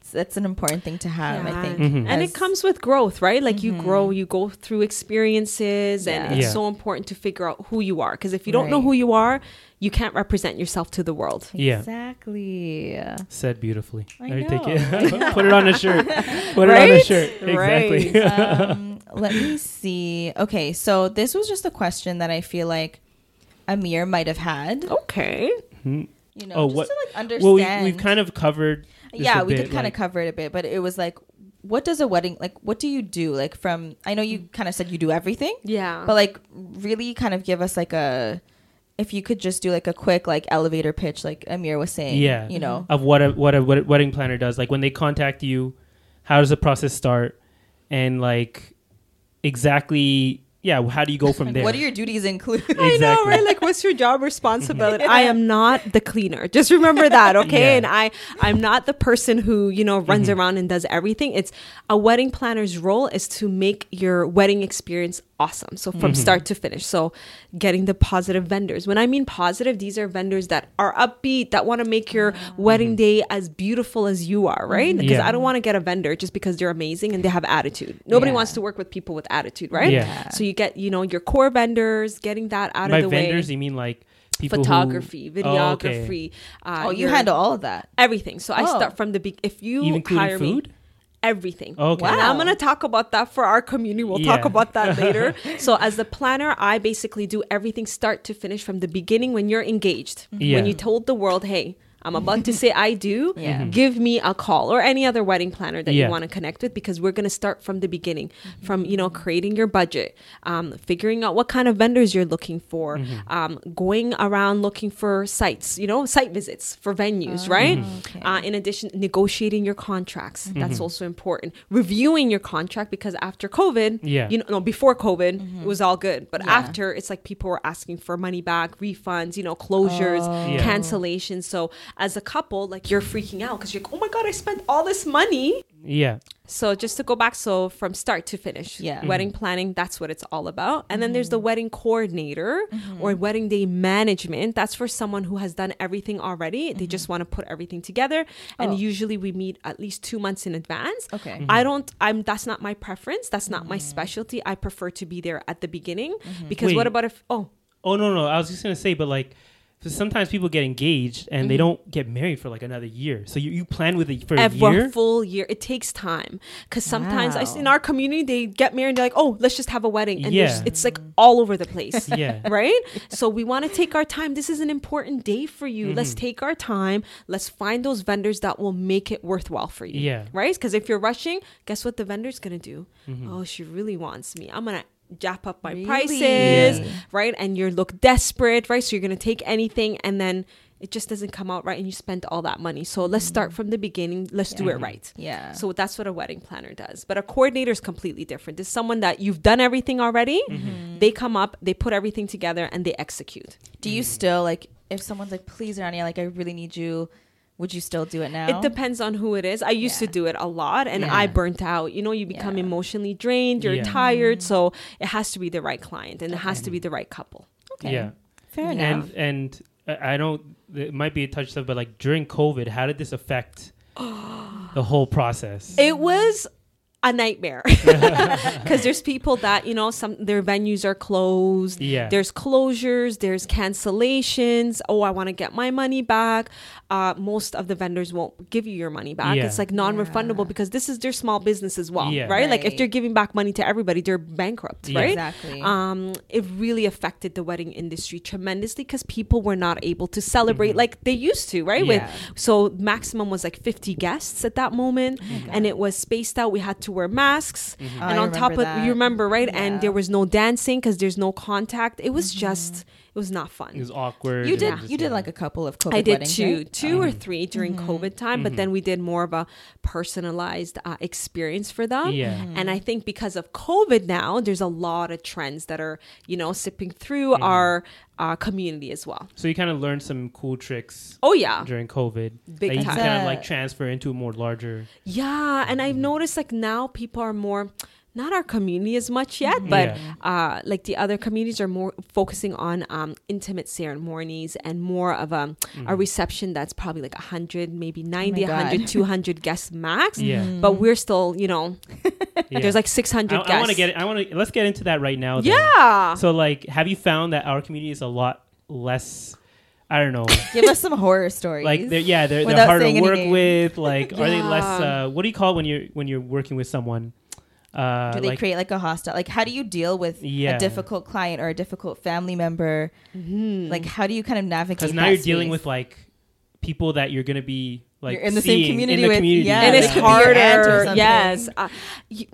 it's that's an important thing to have. I Yeah. think, Mhm. and it comes with growth right like you grow you go through experiences and it's Yeah. so important to figure out who you are because if you don't know who you are you can't represent yourself to the world Yeah. Exactly. Said beautifully. I Let me take it. Put it on a shirt. Put it on a shirt. Exactly. um, let me see. Okay, so this was just a question that I feel like Amir might have had. okay You know, Oh, just what- to like understand. well, we, we've kind of covered. This yeah, we bit, did kind of like- cover it a bit, but it was like, what does a wedding like? What do you do? Like from I know you mm. kind of said you do everything, yeah but like really kind of give us like a. If you could just do like a quick like elevator pitch, like Amir was saying, Yeah. you know, of what a what a wed- wedding planner does. Like when they contact you, how does the process start, and like exactly, yeah, how do you go from there? what do your duties include? I know, right? Like, what's your job responsibility? I am not the cleaner. Just remember that, okay? Yeah. And I, I'm not the person who you know runs mm-hmm. around and does everything. It's a wedding planner's role is to make your wedding experience awesome. So from mm-hmm. start to finish. So getting the positive vendors. When I mean positive, these are vendors that are upbeat, that want to make your ah. wedding day as beautiful as you are, right? Mm-hmm. Because Yeah. I don't want to get a vendor just because they're amazing and they have attitude. Nobody Yeah. wants to work with people with attitude, right? Yeah. So you get, you know, your core vendors, getting that out By of the vendors, way. Vendors, you mean like people who- Photography, Oh, okay. videography. uh, oh, you your- handle all of that. everything. So I Oh. start from the be- if you Even including hire me, food? Everything. Okay. And I'm gonna talk about that for our community. We'll talk about that later. so as the planner, I basically do everything start to finish from the beginning when you're engaged. Yeah. When you told the world, hey. I'm about to say I do. Yeah. Mhm. Give me a call or any other wedding planner that Yeah. you want to connect with because we're going to start from the beginning, from you know creating your budget, um, figuring out what kind of vendors you're looking for, um, going around looking for sites, you know, site visits for venues, right? okay. Uh, in addition, negotiating your contracts. That's also important. Reviewing your contract because after COVID, Yeah. you know, no, before COVID, it was all good. But after, it's like people were asking for money back, refunds, you know, closures, Yeah. cancellations. So as a couple, like you're freaking out because you're like, oh my God, I spent all this money. Yeah. So just to go back, so from start to finish, Yeah. Mm-hmm. wedding planning, that's what it's all about. And then there's the mm-hmm. wedding coordinator mm-hmm. or wedding day management. That's for someone who has done everything already. They just want to put everything together. And Oh. usually we meet at least two months in advance. Okay. I don't, I'm, that's not my preference. That's not my specialty. I prefer to be there at the beginning because what about if, oh, Oh no no, I was just gonna say, but like. So sometimes people get engaged and they don't get married for like another year. So you, you plan with it for a year. full year. It takes time because sometimes I see in our community they get married. and They're like, oh, let's just have a wedding, and Yeah. it's like all over the place. Yeah. right? So we want to take our time. This is an important day for you. Let's Mm-hmm. take our time. Let's find those vendors that will make it worthwhile for you. Yeah. Right? Because if you're rushing, guess what the vendor's gonna do? Mm-hmm. Oh, she really wants me. I'm gonna jap up my Really? prices, Yeah. right? And you look desperate, right? So you're gonna take anything and then it just doesn't come out right and you spend all that money. So let's mm. start from the beginning. Let's do it right. Yeah. So that's what a wedding planner does. But a coordinator is completely different. It's someone that you've done everything already. Mm-hmm. Mm-hmm. They come up, they put everything together, and they execute. Do you mm. still like if someone's like, please, Rania, like I really need you? Would you still do it now? It depends on who it is. I used to do it a lot and Yeah. I burnt out. You know, you become Yeah. emotionally drained, you're Yeah. tired. So mm. it has to be the right client and it has to be the right couple. Okay. Yeah. Fair enough. And and I I don't. It might be a touch stuff, but like during COVID, how did this affect the whole process? It was a nightmare because there's people that you know some their venues are closed Yeah. there's closures there's cancellations oh i want to get my money back uh, most of the vendors won't give you your money back Yeah. it's like non-refundable because this is their small business as well Yeah. right? like if they're giving back money to everybody they're bankrupt Yeah. right Exactly. um, it really affected the wedding industry tremendously because people were not able to celebrate like they used to, right? Mm-hmm. Yeah. With so maximum was like 50 guests at that moment, and it was spaced out. We had to wear masks, Mm-hmm. and I on top of that. you remember, right? And there was no dancing because there's no contact. It was just it was not fun. It was awkward. you did you did like a couple of COVID I did weddings, two, right? two Mm-hmm. or three during COVID time, but then we did more of a personalized uh, experience for them. Yeah. And I think because of COVID now, there's a lot of trends that are, you know, sipping through Mm-hmm. our uh, community as well. So you kind of learned some cool tricks Oh, yeah. during COVID Big that you kind of like transfer into a more larger. Yeah. And I've noticed like now people are more. Not our community as much yet, but Yeah. uh, like the other communities are more focusing on um, intimate ceremonies and more of a, a reception that's probably like 100, maybe 90, God. 100, 200 guests max. Yeah. But we're still, you know, Yeah. there's like 600 I, guests. I want to get. I want to. Let's get into that right now. then. Yeah. So like, have you found that our community is a lot less? I don't know. Give us some horror stories. like they're yeah they're, they're hard to work with like are they less uh what do you call it when you're when you're working with someone uh do they like create like a hostile? Like, how do you deal with Yeah. a difficult client or a difficult family member? Mm-hmm. Like, how do you kind of navigate? because now that you're dealing with like people that you're gonna be like You're in the same community in the with- community yeah, and it's it could be your aunt or harder. Yes. Uh, you,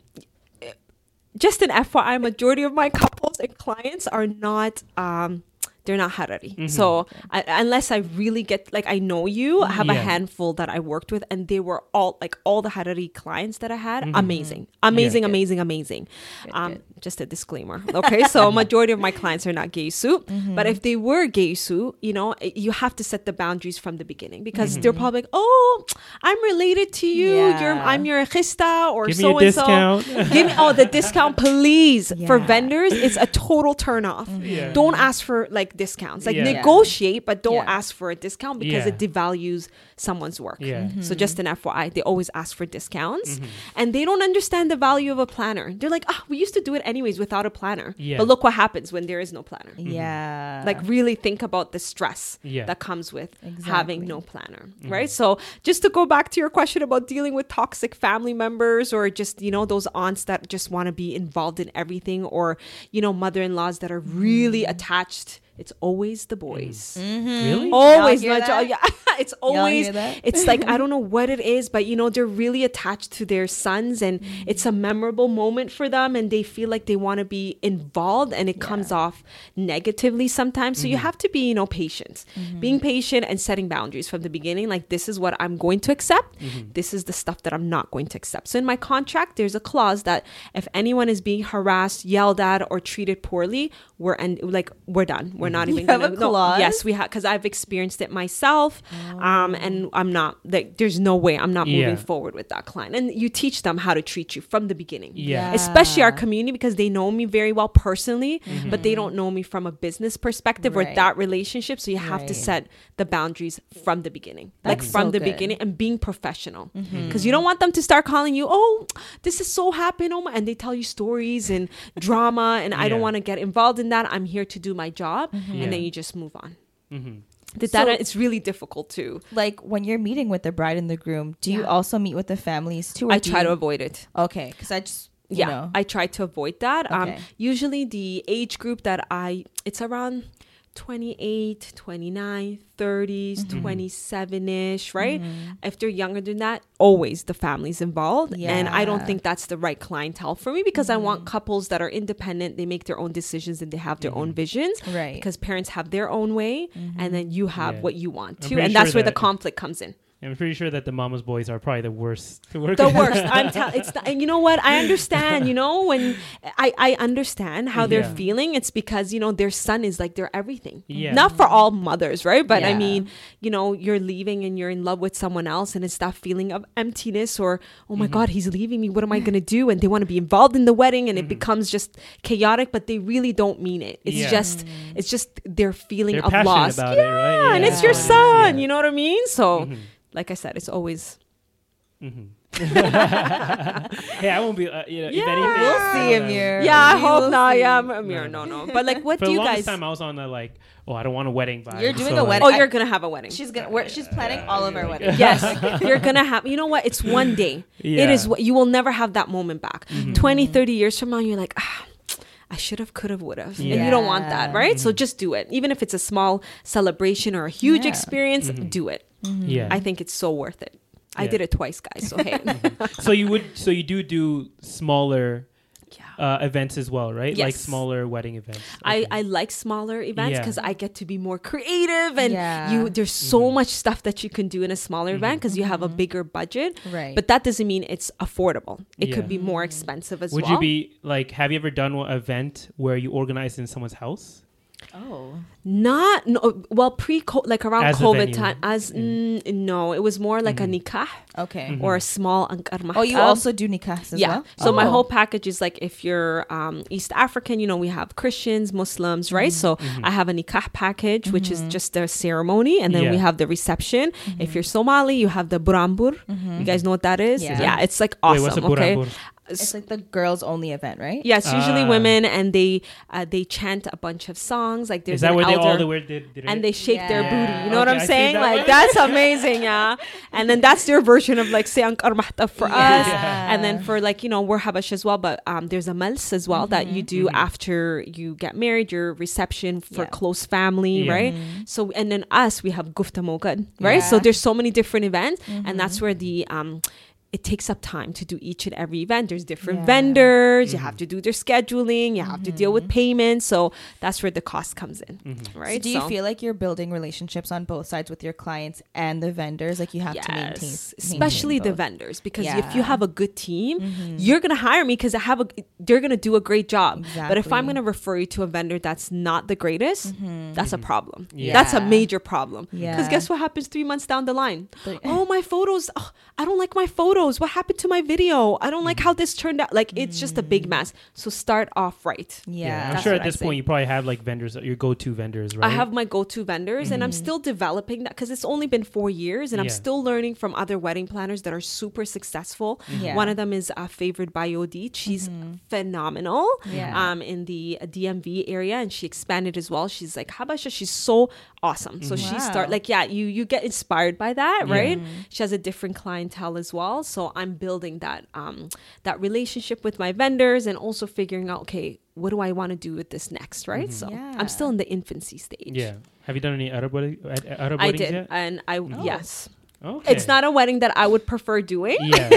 just an FYI, majority of my couples and clients are not. Um, they're not Harari. Mm-hmm. So I, unless I really get like I know you, I have a handful that I worked with, and they were all like all the Harari clients that I had, amazing, amazing, Mm-hmm. Yeah. amazing, amazing. Um, just a disclaimer, okay? So majority of my clients are not Geisu, Mm-hmm. but if they were Geisu, you know, you have to set the boundaries from the beginning because Mm-hmm. they're probably like, oh, I'm related to you. You're I'm your chista or so and so. Give me oh the discount, please. For vendors, it's a total turn off. Yeah. Don't ask for like discounts. Like Yeah. negotiate, but don't Yeah. ask for a discount because Yeah. it devalues someone's work. Yeah. So just an FYI, they always ask for discounts, Mm-hmm. and they don't understand the value of a planner. They're like, ah, we used to do it anyways without a planner. Yeah. But look what happens when there is no planner. yeah, Like really think about the stress Yeah. that comes with Exactly. having no planner, right? So just to go back to your question about dealing with toxic family members or just you know those aunts that just want to be involved in everything, or you know mother-in-laws that are really attached. It's always the boys. Mm. Mm-hmm. really Always, hear not that? yeah. It's always. hear that? It's like I don't know what it is, but you know they're really attached to their sons, and mm. it's a memorable moment for them, and they feel like they want to be involved, and it comes off negatively sometimes. So you mm-hmm. have to be, you know, patient, mm-hmm. being patient, and setting boundaries from the beginning. Like this is what I'm going to accept. This is the stuff that I'm not going to accept. So in my contract, there's a clause that if anyone is being harassed, yelled at, or treated poorly, we're and like we're done. We're not even You have a gonna. no, yes, we have because I've experienced it myself, um, and I'm not. Like, there's no way I'm not Yeah. moving forward with that client. And you teach them how to treat you from the beginning. Yeah. especially our community because they know me very well personally, but they don't know me from a business perspective or Mm-hmm. That relationship. So you have to set the boundaries from the beginning, like from so the good. Mm-hmm. beginning, and being professional. Because you don't want them to start calling you, oh, this is so happened, oh my, and they tell you stories and drama, and I don't want to get involved in that. I'm here to do my job, Mm-hmm. and then you just move on. Mhm. Did So- that? It's really difficult too. like when you're meeting with the bride and the groom, do you also meet with the families too? I try you- to avoid it. Okay, because I just you yeah know, i try to avoid that um usually the age group that i it's around 28, 29, 30s, 27-ish, mm-hmm. right? Mm-hmm. If they're younger than that, always the family's involved. And I don't think that's the right clientele for me because I want mm-hmm. couples that are independent, they make their own decisions and they have their own visions. Right. Because parents have their own way and then you have Yeah. what you want I'm to. pretty And that's sure where the conflict comes in. I'm pretty sure that the mama's boys are probably the worst. the worst. I'm telling. It's and you know what? I understand. You know when I I understand how they're Yeah. feeling. It's because you know their son is like their everything. Yeah. Not for all mothers, right? But I Yeah. mean, you know, you're leaving and you're in love with someone else, and it's that feeling of emptiness or oh Mm-hmm. my god, he's leaving me. What am I gonna do? And they want to be involved in the wedding, and it Mm-hmm. becomes just chaotic. But they really don't mean it. It's Yeah. just it's just their feeling They're of passionate loss. about yeah, it, right? and Yeah. it's your son. You know what I mean? So. Mhm. Like I said, it's always Mm-hmm. hey, I won't be. Uh, you know, if Yeah. anything, We'll see, Amir. Yeah, I We hope not. see. Yeah, I'm Amir. No, no. But like, what For do the you longest guys? time, I was on the like, oh, I don't want a wedding vibe. You're doing so, a like, wedding. Oh, you're gonna have a wedding. She's gonna. We're, she's planning all of our weddings. yes, you're gonna have. You know what? It's one day. It Yeah. is. what You will never have that moment back. Mm-hmm. Twenty, thirty 20, 30 years from now, you're like, ah. I should have, could have, would have. Yeah. And you don't want that, Yeah. right? So just do it. Even if it's a small celebration or a huge Yeah. experience, Mm-hmm. do it. Yeah. I think it's so worth it. I Yeah. did it twice, guys. So hey. so you would. So you do do smaller uh, events as well, right? Like Yes. smaller wedding events. I, Okay. I like smaller events Yeah. because I get to be more creative and Yeah. you there's so Mm-hmm. much stuff that you can do in a smaller event because you have a bigger budget. Right. But that doesn't mean it's affordable. It Yeah. could be more expensive as would well. Would you be like? Have you ever done an event where you organized in someone's house? Oh. Not no, well pre like around As COVID time as mm, no, it was more like Mm-hmm. a nikah Okay. or a small ankar Oh, you also do nikahs as yeah. well. So my Oh. whole package is like if you're um, East African, you know, we have Christians, Muslims, right? So I have a nikah package, which is just the ceremony, and then we have the reception. If you're Somali, you have the burambur. You guys know what that is? Yeah. Yeah, it's like awesome. Wait, what's a okay. burambur? It's like the girls only event, right? Yeah, usually Ah. women, and they uh, they chant a bunch of songs. Like there's Is that an where they all the wear did, did and they shake their Yeah. booty. You know what I'm I saying? that Like one. that's amazing, yeah. And then that's their version of like say Ankar Mahtab for us. Yeah. And then for like you know we're Habash as well, but um, there's a mals as well that you do Mm-hmm. after you get married, your reception for Yeah. close family, Yeah. right? So and then us we have Gufta Mogad, right? So there's so many different events, and that's where the um. It takes up time to do each and every event. There's different Yeah. vendors. You Mm-hmm. have to do their scheduling. You have to deal with payments. So that's where the cost comes in, Mm-hmm. right? So do you feel like you're building relationships on both sides with your clients and the vendors? Like you have to maintain, maintain especially the vendors because if you have a good team, you're gonna hire me because I have a. They're gonna do a great job. But if I'm gonna refer you to a vendor that's not the greatest, that's a problem. Yeah. That's a major problem. Because Yeah. guess what happens three months down the line? But- oh, my photos. Oh, I don't like my photos. What happened to my video? I don't like mm-hmm. how this turned out. Like it's just a big mess. So start off right. Yeah. I'm sure what at I this say. point you probably have like vendors, your go-to vendors, right? I have my go-to vendors, and I'm mm-hmm. still developing that because it's only been four years, and I'm still learning from other wedding planners that are super successful. Mm-hmm. Yeah. One of them is uh, favored by Odit. She's phenomenal Yeah. um, in the DMV area, and she expanded as well. She's like Habasha. She's so awesome. So she start like yeah, you you get inspired by that, Yeah. right? She has a different clientele as well. So So i'm building that um, that relationship with my vendors, and also figuring out okay. What do I want to do with this next, right? So Yeah. I'm still in the infancy stage. Yeah. Have you done any Arab, wedding, Arab I weddings did, yet? and I yes, Okay. it's not a wedding that I would prefer doing. Yeah.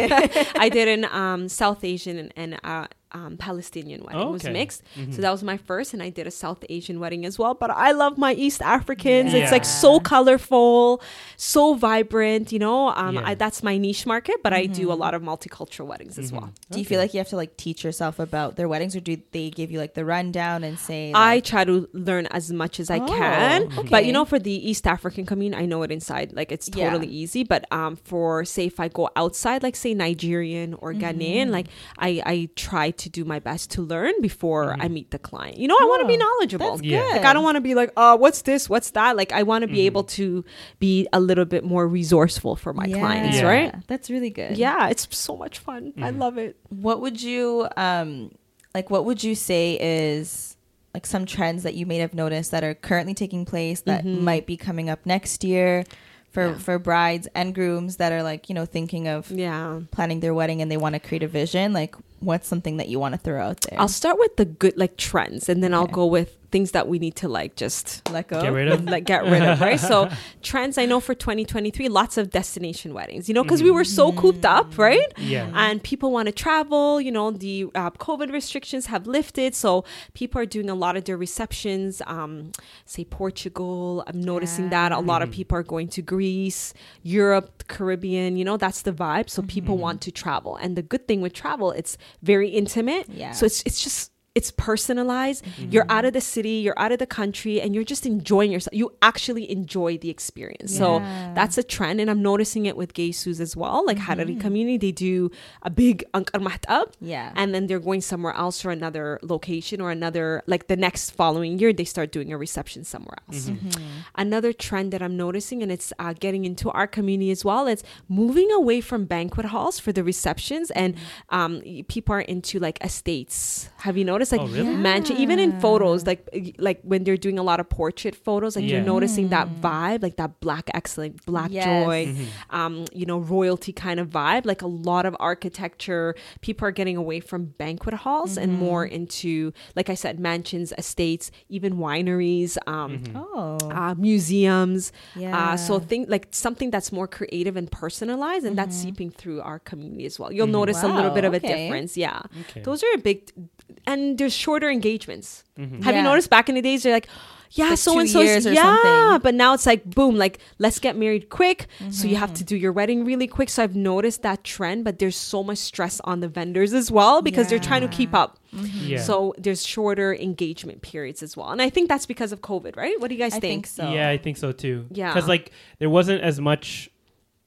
I did an um, South Asian and, and uh, um, Palestinian wedding. It was Okay. mixed, Mhm. so that was my first, and I did a South Asian wedding as well. But I love my East Africans. It's like so colorful, so vibrant. You know, um, Yeah. I, that's my niche market. But I do a lot of multicultural weddings as well. Do you feel like you have to like teach yourself about their weddings, or do they give you like the rundown and say? I try to learn as much as I Oh, can. But you know, for the East African community, I know it inside. Like it's Yeah. totally easy. But um, for say if I go outside, like say Nigerian or Mm-hmm. Ghanaian, like I I try to do my best to learn before I meet the client. You know, I want to be Oh, knowledgeable. that's Yeah. Like I don't want to be like, oh, what's this? What's that? Like I want to be able to be a little bit more resourceful for my clients, Yeah. right? That's really good. Yeah, it's so much fun. I love it. What would you um like? What would you say is like some trends that you may have noticed that are currently taking place that might be coming up next year for Mm-hmm. Yeah. for brides and grooms that are like you know thinking of Yeah. planning their wedding and they want to create a vision? Like, what's something that you want to throw out there? I'll start with the good like trends and then I'll go with things that we need to like just Let go. Get rid of. like get rid of, right? So trends I know for 2023, lots of destination weddings, you know, because we were so cooped up, right? Yeah. And people want to travel, you know, the uh, COVID restrictions have lifted. So people are doing a lot of their receptions, um, say Portugal. I'm noticing that a lot of people are going to Greece, Europe, Caribbean, you know, that's the vibe. So people want to travel. And the good thing with travel, it's very intimate. Yeah. So it's, it's just, it's personalized. Mm-hmm. You're out of the city, you're out of the country, and you're just enjoying yourself. You actually enjoy the experience. So that's a trend, and I'm noticing it with gay sus as well. Like mm-hmm. Harari community, they do a big Ankar Mahtab, Yeah. and then they're going somewhere else or another location or another like the next following year they start doing a reception somewhere else. Mm-hmm. Another trend that I'm noticing, and it's uh, getting into our community as well, it's moving away from banquet halls for the receptions, and um, people are into like estates. Have you noticed? Like Oh, really? mansion, even in photos, like like when they're doing a lot of portrait photos, like Yeah. you're noticing that vibe, like that black excellent, black Yes. joy, Mm-hmm. um, you know, royalty kind of vibe. Like a lot of architecture. People are getting away from banquet halls and more into, like I said, mansions, estates, even wineries, um, Oh. uh, museums. Yeah. Uh, so think like something that's more creative and personalized, and that's seeping through our community as well. You'll notice a little bit of a difference. Yeah, Okay. those are a big, and there's shorter engagements. Mm-hmm. Have you noticed back in the days they're like. Yeah, Like so and so. years or Yeah, something. but now it's like boom, like let's get married quick. So you have to Mm-hmm. do your wedding really quick. So I've noticed that trend, but there's so much stress on the vendors as well because they're trying to keep up. Yeah. So there's shorter engagement periods as well, and I think that's because of COVID, right? What do you guys I think? think so. Yeah, I think so too. Yeah. because like there wasn't as much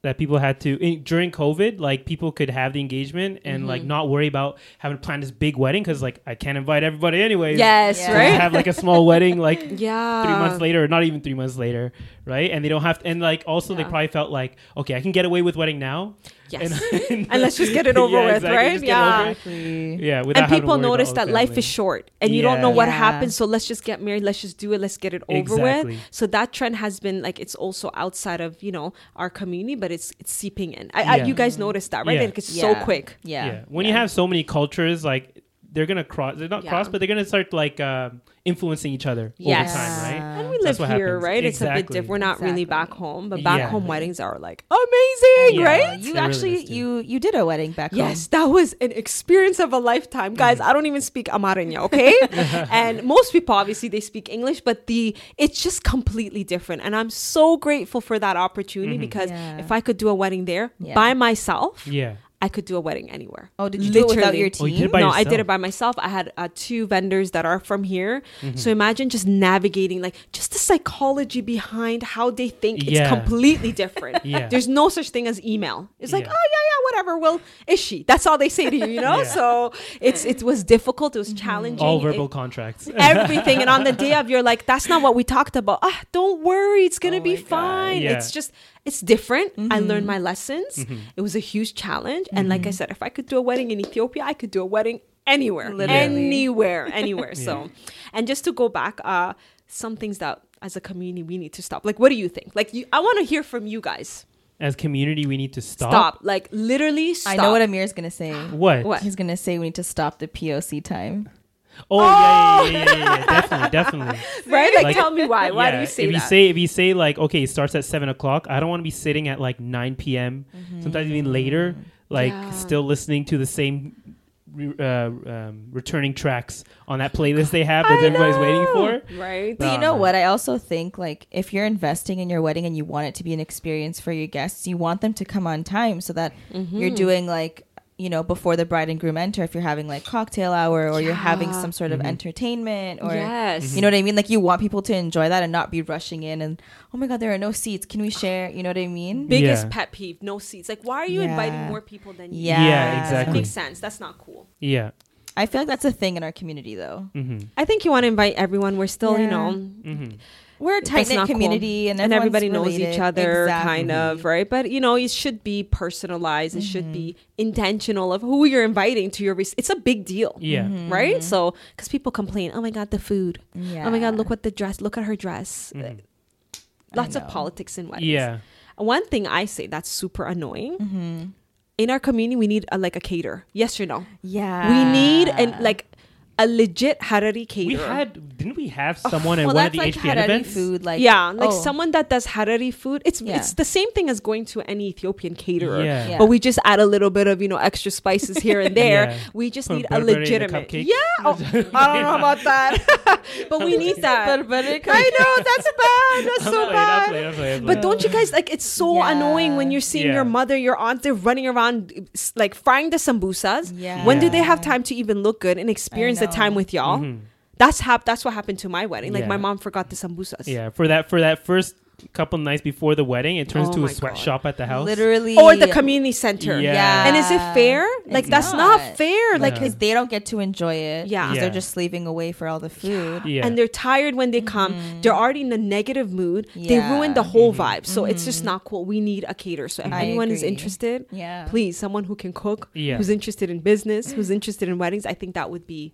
that people had to in, during COVID. Like people could have the engagement and Mm-hmm. like not worry about having to plan this big wedding because like I can't invite everybody anyways. Yes, Yeah. Right. Have like a small wedding like yeah, three months later, or not even three months later, right? And they don't have to. And like also they probably felt like okay, I can get away with wedding now. Yes. and, And let's just get it over Yeah, with, exactly, right? just get it over Yeah. Exactly. Yeah, and people notice that life is short and you don't know what Yeah. happens so let's just get married let's just do it let's get it over Exactly. with so that trend has been like it's also outside of you know our community but it's it's seeping in I, I, you guys noticed that right Yeah. like it's so quick Yeah. Yeah. When you have so many cultures, like they're gonna cross. They're not Yeah. cross, but they're gonna start like uh, influencing each other Yes. over time, right? and we live here happens. right it's a bit Exactly. different we're not really back home but back Yeah. home weddings are like amazing Yeah. right You It really actually is, too. you you did a wedding back home. Yes, that was an experience of a lifetime, guys. Mm-hmm. I don't even speak Amarinya, okay? and most people obviously they speak English, but the it's just completely different. And I'm so grateful for that opportunity Mm-hmm. because Yeah. if I could do a wedding there Yeah. by myself, Yeah. I could do a wedding anywhere. Oh, did you do it without Literally. your Oh, you team? did it by no, I did it by myself. I had uh, two vendors that are from here. Mm-hmm. So imagine just navigating, like, just the psychology behind how they think. Yeah. It's completely different. Yeah. There's no such thing as email. It's like, Yeah. oh yeah, yeah, whatever. Well, is she? That's all they say to you, you know. Yeah. So it's it was difficult. It was challenging. All It- verbal contracts. everything. And on the day of, you're like, that's not what we talked about. Ah, don't worry, it's gonna Oh be fine. Yeah. It's just, it's different. I learned Mm-hmm. my lessons. It was a huge challenge. And like I said, if I could do a wedding in Ethiopia, I could do a wedding anywhere, Literally. anywhere, anywhere. So, and just to go back, uh, some things that as a community we need to stop. Like, what do you think? Like, you, I want to hear from you guys. As community, we need to stop. Stop. Like, literally stop. I know what Amir is gonna say. What? What? He's gonna say we need to stop the POC time. Oh, yeah, yeah, yeah, yeah, yeah, definitely, definitely. right? Like, Like- tell me why. Why do you say if that? you say if you say like okay, it starts at seven o'clock, I don't want to be sitting at like nine p.m. Sometimes even later, like Yeah. still listening to the same re- uh, um, returning tracks on that playlist they have that I everybody's waiting for. right? But you Um, know what? I also think like if you're investing in your wedding and you want it to be an experience for your guests, you want them to come on time so that Mm-hmm. you're doing like you know before the bride and groom enter. If you're having like cocktail hour or you're having some sort of entertainment or yes. you know what I mean. Like you want people to enjoy that and not be rushing in and oh my god, there are no seats. Can we share? You know what I mean? biggest Yeah. pet peeve no seats like why are you inviting more people than you Yeah. Yeah, that exactly. makes sense that's not cool Yeah. I feel like that's a thing in our community though. hmm i think you want to invite everyone we're still you Yeah. know hmm We're a tight knit not cool. community and, and everyone's everybody knows each other Exactly. kind of right but you know it should be personalized it should be intentional of who you're inviting to your re- it's a big deal Yeah. Mm-hmm. right so because people complain oh my god the food Yeah. oh my god look what the dress look at her dress Mhm. lots of politics in weddings Yeah. one thing i say that's super annoying Mm-hmm. in our community we need a, like a cater yes or no Yeah. we need and like a legit Harari We caterer. had didn't we have someone at well, one of the like HPN Harari events? food, like yeah, like oh, someone that does Harari food. It's Yeah. it's the same thing as going to any Ethiopian caterer. Yeah. Yeah. But we just add a little bit of, you know, extra spices here and there. Yeah. We just Put need a berbere legitimate. Yeah. Oh, I don't know about that. but we need that. Berbere I know that's bad. That's so playing, bad. playing, I'm I'm But don't you guys like? It's so Yeah. annoying when you're seeing Yeah. your mother, your aunt, they're running around like frying the sambusas. Yeah. When do they have time to even look good and experience the time with y'all? Mhm. That's hap- That's what happened to my wedding. Like Yeah. my mom forgot the sambusas. Yeah, for that for that first couple nights before the wedding, it turns Oh to a my sweatshop at the house. literally Or the community center. Yeah. Yeah. And is it fair? Like It's that's not, not. fair. Like Yeah. because they don't get to enjoy it. Yeah. because Yeah. they're just slaving away for all the food. Yeah. and they're tired when they come. Mm-hmm. They're already in a negative mood. They ruin the whole mm-hmm. vibe. So it's just mm-hmm. not cool. We need a caterer. So if I anyone is interested, Yeah. please, someone who can cook, Yeah. who's interested in business, who's interested in weddings, I think that would be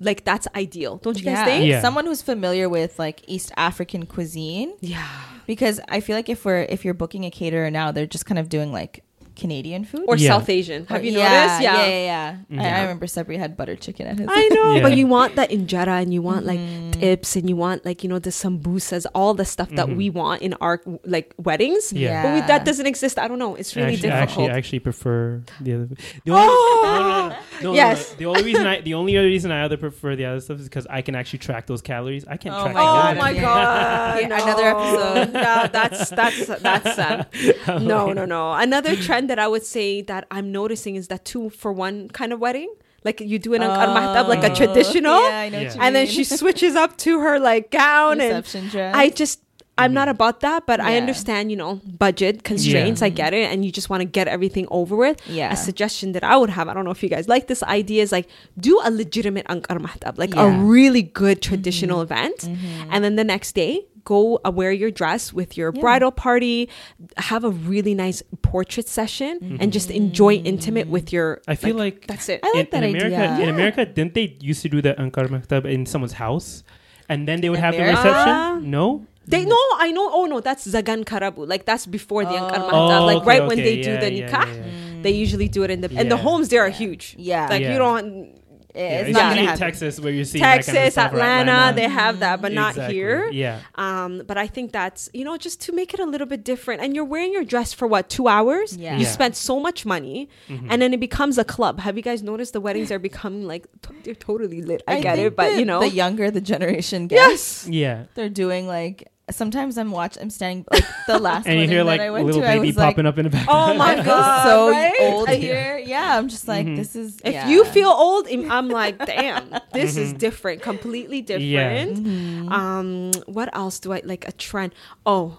like that's ideal. Don't you guys think? Yeah. someone who's familiar with like East African cuisine. Yeah. Because I feel like if we're if you're booking a caterer now, they're just kind of doing like Canadian food Or Yeah. South Asian. Have you yeah, noticed? Yeah, yeah, yeah. I, Yeah. I remember Sabri had butter chicken at his. I know, Yeah. but you want that injera and you want like Mm-hmm. tips and you want like you know the sambusas, all the stuff that we want in our like weddings. Yeah. But we, that doesn't exist. I don't know. It's really actually, difficult. actually, I actually prefer the other. The only, Oh! no, no, no, no, no, no, Yes. no. The only reason I, the only other reason I other prefer the other stuff is because I can actually track those calories. I can't Oh track. my the Oh my god! Yeah, another episode. No, that's that's that's sad. No, no, no. Another trend that I would say that I'm noticing is that two for one kind of wedding. Like you do an ankar mahtab, like a Oh. traditional, Yeah, I know Yeah. what you and then she switches up to her like gown and dress. I just I'm not about that, but I understand, you know, budget constraints. I get it, and you just want to get everything over with. Yeah. A suggestion that I would have, I don't know if you guys like this idea, is like do a legitimate ankar mahtab, like a Yeah. Mm-hmm. really good traditional event, and then the next day go uh, wear your dress with your bridal party, have a really nice portrait session, and just enjoy intimate with your. I feel like, that's it. I like in, that in America, idea. in America, didn't they used to do the ankar mahtab in someone's house, and then they would In have the reception? No. They no, I know. Oh no, that's zagan karabu. Like that's before the ankar Oh. mahtab. Oh, like okay, right when okay, they do the nikah, yeah, yeah. they usually do it in the and the homes there are huge. Yeah. like Yeah. you don't. Yeah, it's it's not gonna in happen. Texas where you're seeing that Texas, kind of stuff, or Atlanta, they have that, but not Exactly, here. Yeah. Um, but I think that's you know just to make it a little bit different. And you're wearing your dress for what two hours? Yeah. You Yeah. spent so much money, and then it becomes a club. Have you guys noticed the weddings are becoming like t- they're totally lit? I, get it, but you know, the younger the generation gets, yes. Yeah. they're doing like. Sometimes I'm watch. I'm standing like the last And you hear like I went little to. I baby was like, popping up in the back. Oh my god, so right? old here. Yeah, I'm just like this is. If yeah. you feel old, I'm- I'm like, damn, this is different, completely different. Yeah. Mm-hmm. Um, what else do I like? A trend? Oh,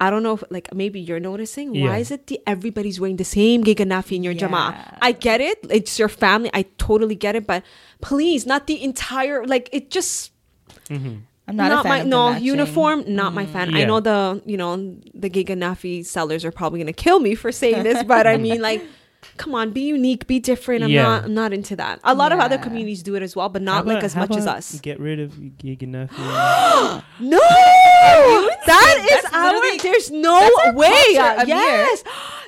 I don't know. If, like maybe you're noticing. Yeah. Why is it the everybody's wearing the same giganafi in your Yeah. jama? I get it. It's your family. I totally get it. But please, not the entire. Like it just I'm not, a fan my of the no matching. uniform. Not my fan. I know the you know the giganafi sellers are probably gonna kill me for saying this, but I mean like. Come on, be unique, be different. I'm Yeah. not. I'm not into that. A lot of other communities do it as well, but How not like as much as us. Get rid of giganafi. No, that is our. There's no our way. culture, yes,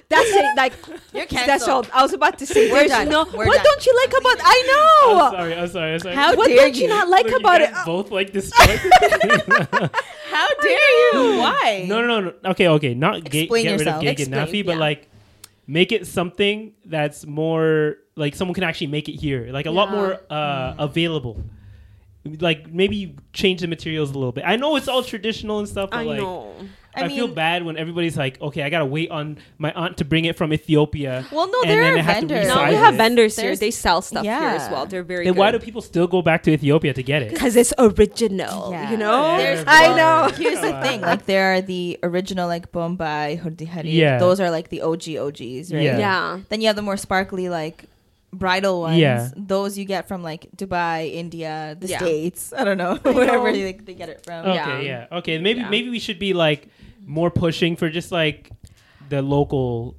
that's it. Like You're canceled. that's all. I was about to say. We're there's done. no. We're what done. don't you like about? I know. I'm know. sorry. I'm sorry. I'm sorry. How what dare don't you you? not like Look, you about it? Both like destroyed. How dare you? Why? no, no, no. Okay, okay. Not ga- Explain get yourself. rid of gig and Explain, nafi, but yeah. like make it something that's more like someone can actually make it here, like a lot more uh, available. Like maybe change the materials a little bit. I know it's all traditional and stuff, but I like know. I, I feel bad when everybody's like, okay, I gotta wait on my aunt to bring it from Ethiopia. Well, no, there are I have to vendors. No, we have it. vendors here. They sell stuff here as well. They're very. Then good. why do people still go back to Ethiopia to get it? Because it's original. Yeah. You know. There's- I well, know. Here's the thing: like there are the original like Bombay, Hurdi Hari. Yeah. Those are like the OG OGs, right? Yeah. Yeah. Then you have the more sparkly like bridal ones. Yeah. Those you get from like Dubai, India, the Yeah. states. I don't know wherever know. they, they get it from. Okay, Yeah. yeah. Okay, maybe Yeah. maybe we should be like more pushing for just like the local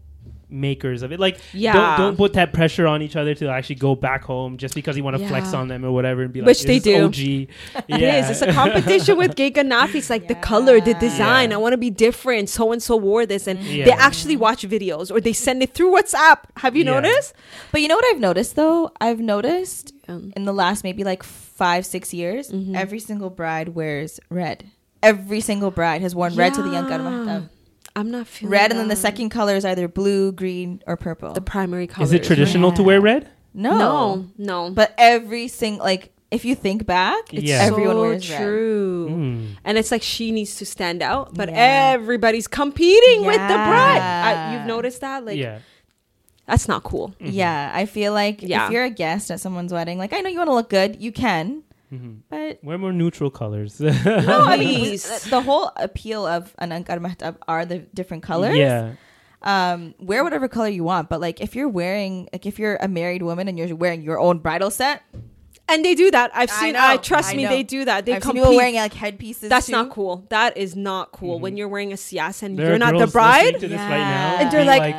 makers of it. Like, Yeah. don't, don't put that pressure on each other to actually go back home just because you want to flex on them or whatever and be like, Which "Is they do. OG. It is. It's a competition with Gay Ganafi. It's like the color, the design. Yeah. I want to be different. So and so wore this, and Yeah. they actually watch videos or they send it through WhatsApp. Have you Yeah. noticed? But you know what I've noticed though? I've noticed Um, in the last maybe like five, six years, Mm-hmm. every single bride wears red. Every single bride has worn red to the Yankar Mahtab. I'm not feeling Red, and then the that. second color is either blue, green, or purple. the primary color. Is it traditional to wear red? no, No, no. But every single like, if you think back, It's Yeah. everyone so wears red. true. Mm. And it's like she needs to stand out, but Yeah. everybody's competing with the bride. Yeah. I, you've noticed that? Like, yeah. that's not cool. Yeah, I feel like Yeah. if you're a guest at someone's wedding, like I know you want to look good, you can, Mhm. but Wear more neutral colors. no, I mean Please. the- the whole appeal of an ankar mahtab are the different colors. Yeah. Um, wear whatever color you want, but like if you're wearing, like if you're a married woman and you're wearing your own bridal set, And they do that. I've I seen. know, I, trust I me, know. they do that. They I've compete. people wearing like headpieces. That's too. not cool. That is not cool. When you're wearing a sias and There you're not the bride, to this right Yeah. now and they're being like,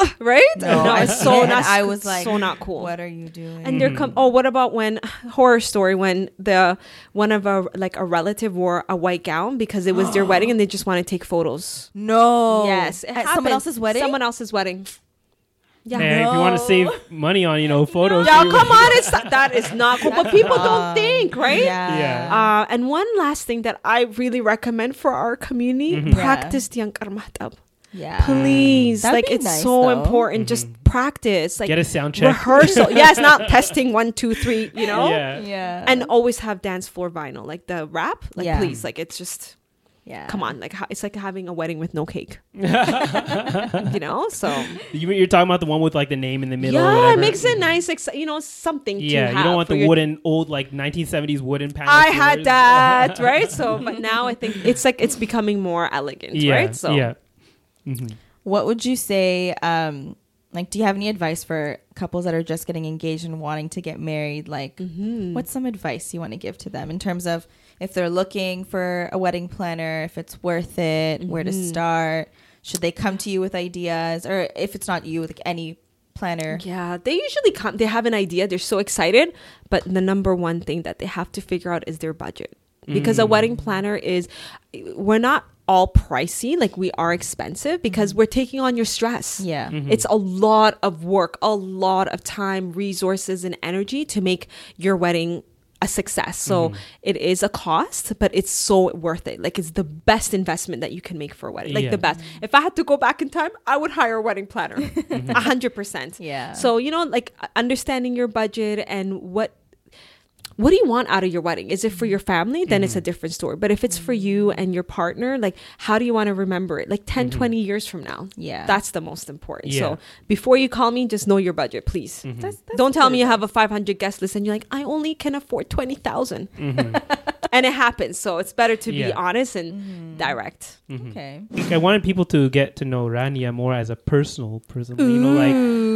"Ugh," right? No, it's so and not. I was like, so not cool. What are you doing? And they're come. Oh, what about when horror story when the one of a like a relative wore a white gown because it was their wedding and they just want to take photos. no, yes, it at someone else's wedding. Someone else's wedding. Yeah. Hey, if you want to save money on, you know, photos. Yeah, come on, it's that is not cool. But people don't think, right? Yeah. Yeah. Uh, and one last thing that I really recommend for our community: Mhm. practice the Yankar Mahtab. Yeah. Please, That'd like be it's nice, so though. important. Mm-hmm. Just practice, like Get a sound check. rehearsal. yeah, it's not testing one, two, three. You know. Yeah. Yeah. And always have dance floor vinyl, like the rap. Like Yeah. please, like it's just yeah. come on, like it's like having a wedding with no cake. you know, so You, you're talking about the one with like the name in the middle. yeah, whatever. it makes it nice. Ex- you know, something. to Yeah, you have don't want for the your- wooden old like 1970s wooden panel. I had that right. So, but now I think it's like it's becoming more elegant, yeah, right? So, yeah. Mhm. What would you say? Um, like, do you have any advice for couples that are just getting engaged and wanting to get married? Like, Mm-hmm. what's some advice you want to give to them in terms of if they're looking for a wedding planner, if it's worth it, where to Mm-hmm. start? Should they come to you with ideas, or if it's not you, like any planner? Yeah, they usually come. They have an idea. They're so excited, but the number one thing that they have to figure out is their budget. Because a wedding planner is, we're not all pricey. Like we are expensive because mm-hmm. we're taking on your stress. Yeah. Mm-hmm. It's a lot of work, a lot of time, resources, and energy to make your wedding a success. So mm-hmm. it is a cost, but it's so worth it. Like it's the best investment that you can make for a wedding. Like Yeah. the best. If I had to go back in time, I would hire a wedding planner. A hundred percent. Yeah. So, you know, like understanding your budget and what what do you want out of your wedding? Is it for your family? Then it's a mm-hmm. different story. But if it's for you and your partner, like how do you want to remember it? Like 10, mm-hmm. 20 years from now. Yeah. That's the most important. Yeah. So before you call me, just know your budget, please. Mm-hmm. That's- that's Don't tell me you have a 500 guest list and you're like, I only can afford 20,000. and it happens. So it's better to be honest and direct. Okay. I wanted people to get to know Rania more as a personal person. You know,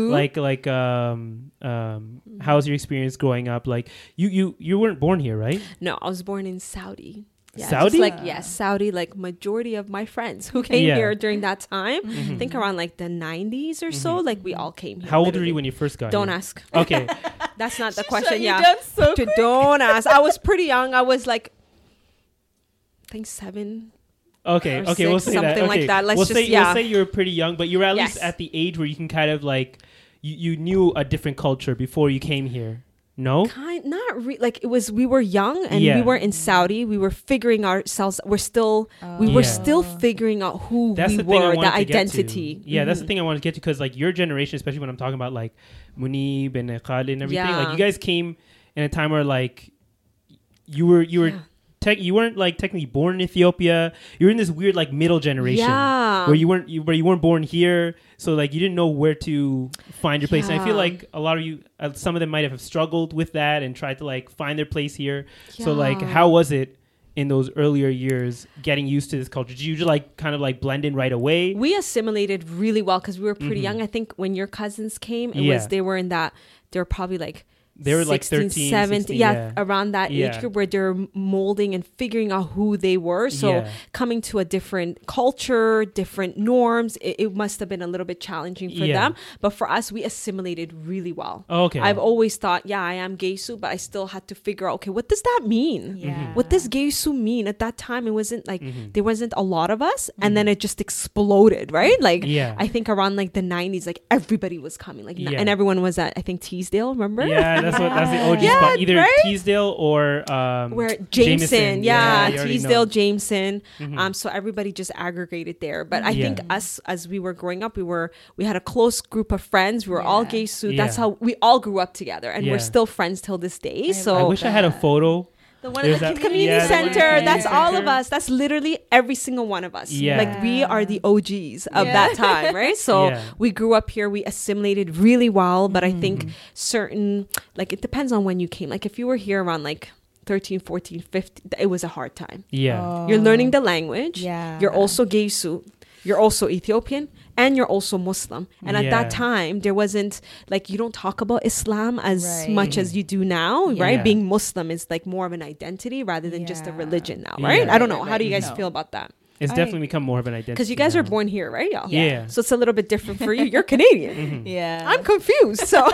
like like like um um how's your experience growing up? Like you you you weren't born here, right? No, I was born in Saudi. Yeah, Saudi? Just like yes, Saudi. Like majority of my friends who came Yeah. here during that time, mm-hmm. I think around like the '90s or so. Mm-hmm. Like we all came here. How old were you when you first got Don't here? ask. Okay. That's not the Shut question. Yeah. down so D- Don't ask. I was pretty young. I was like, I think seven. Okay, Or okay, we'll six, say that. something like Okay. that. Let's we'll just- say yeah. we'll say you were pretty young, but you were at least at the age where you can kind of like you, you knew a different culture before you came here. No? Kind, not re- like it was. We were young and Yeah. we were in Saudi. We were figuring ourselves. We're still. we were Yeah. still figuring out who That's we the thing I were, wanted the to get to. identity. Yeah, that's the Mhm. thing I wanted to get to because like your generation, especially when I'm talking about like Munib and Khalid and everything, like you guys came in a time where like you were you were Yeah. Tech you weren't like technically born in Ethiopia. You're in this weird like middle generation Yeah. where you weren't you, where you weren't born here, so like you didn't know where to find your place. And I feel like a lot of you, uh, some of them might have struggled with that and tried to like find their place here. So like, how was it? In those earlier years, getting used to this culture, did you just like kind of like blend in right away? we assimilated really well because we were pretty young. I think when your cousins came, it Mm-hmm. Yeah. was they were in that they were probably like They were like 13, 17, 16, yeah, yeah. around that Yeah. age group where they're molding and figuring out who they were. So Yeah. coming to a different culture, different norms, it, it must have been a little bit challenging for Yeah. them. But for us, we assimilated really well. Oh, okay. I've always thought, yeah, I am Geisu, but I still had to figure out, okay, what does that mean? Yeah. What does Geisu mean? At that time, it wasn't like Mm-hmm. there wasn't a lot of us, and then it just exploded, right? Like, Yeah. I think around like the '90s, like everybody was coming, like, Yeah. and everyone was at I think Teasdale, remember? Yeah, that's what that's the OG Yeah, spot. Either right? Teasdale or um, where Jameson, yeah, you already Teasdale, know. Mm-hmm. Jameson. Um, so everybody just aggregated there. But I think us, as we were growing up, we were we had a close group of friends. We were all Geisu. That's Yeah. how we all grew up together, and Yeah. we're still friends till this day. so I wish I had a photo. The one There's at the community yeah, the one the center. That's all of us. That's literally every single one of us. Yeah. Like we are the OGs of that time, right? So Yeah. we grew up here. We assimilated really well. But I Mm-hmm. think certain, like it depends on when you came. Like if you were here around like 13, 14, 15, it was a hard time. Yeah. You're learning the language. Yeah. You're also Geisu. You're also Ethiopian and you're also Muslim. And at that time, there wasn't like you don't talk about Islam as Right. much as you do now, Yeah. right? Being Muslim is like more of an identity rather than just a religion now, Yeah. right? I don't know. Right, How do you guys no. feel about that? It's I- definitely become more of an identity. Because you guys are born here, right, y'all? Yeah. So it's a little bit different for you. You're Canadian. Yeah. I'm confused. So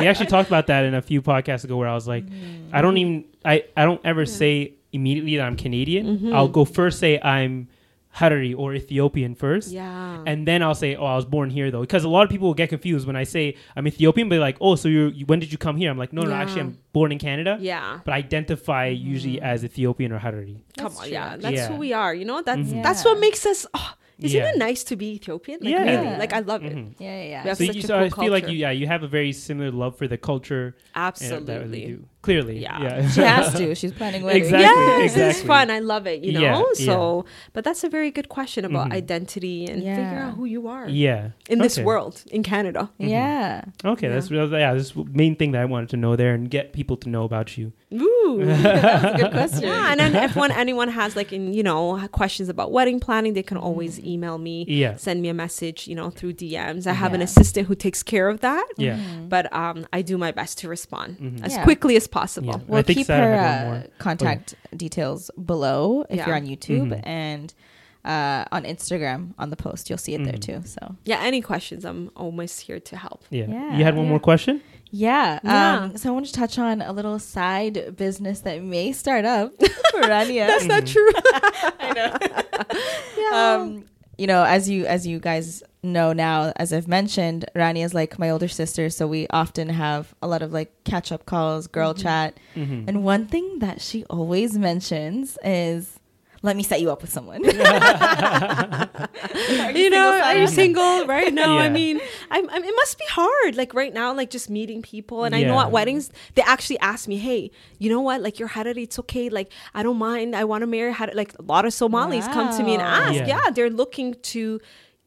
we actually talked about that in a few podcasts ago where I was like, Mm-hmm. I don't even I I don't ever say immediately that I'm Canadian. Mm-hmm. I'll go first say I'm Harari or Ethiopian first. yeah. And then I'll say, "Oh, I was born here, though," because a lot of people will get confused when I say I'm Ethiopian. But they're like, "Oh, so you're you, when did you come here?" I'm like, "No, no, Yeah. actually, I'm born in Canada, yeah. but I identify usually as Ethiopian or Harari." Come on, true, yeah. That's Yeah. who we are. You know, that's Mhm. that's what makes us oh, isn't Yeah. it nice to be Ethiopian? Like Yeah. really. Like I love it. Mhm. yeah, yeah, yeah. We have So, such you, a so cool I feel like you, yeah, you have a very similar love for the culture. and that really Absolutely. Do. Clearly, Yeah. yeah. She has to. She's planning weddings. Exactly. yes, it's exactly. fun. I love it, you know? Yeah, so, but that's a very good question about Mhm. identity and figure out who you are yeah. in this world, in Canada. Yeah. Okay, that's yeah. That's the main thing that I wanted to know there and get people to know about you. Ooh. That's a good question. yeah, and then if one, anyone has like, in, you know, questions about wedding planning, they can always email me, Yeah. send me a message, you know, through DMs. I have an assistant who takes care of that. Yeah. But um, I do my best to respond Mhm. as Yeah. quickly as possible. Yeah. We'll I keep Sarah her had one uh, more. contact details below if Yeah. you're on YouTube Mhm. and uh, on Instagram on the post. You'll see it there Mhm. too. So Yeah, any questions, I'm always here to help. Yeah. Yeah. You had one more question? yeah. Yeah. Um, so I want to touch on a little side business that may start up for Rania. That's not true. I know. Um, you know, as you as you guys know now, as I've mentioned, Rani is like my older sister, so we often have a lot of like catch up calls, girl chat. Mm-hmm. And one thing that she always mentions is let me set you up with someone. you know, are you single right now? I mean, I'm, I'm, it must be hard. Like right now, like just meeting people. And I know at weddings, they actually ask me, hey, you know what? Like your Harari, it's okay. Like I don't mind. I want to marry Harari. Like a lot of Somalis come to me and ask. Yeah. Yeah. they're looking to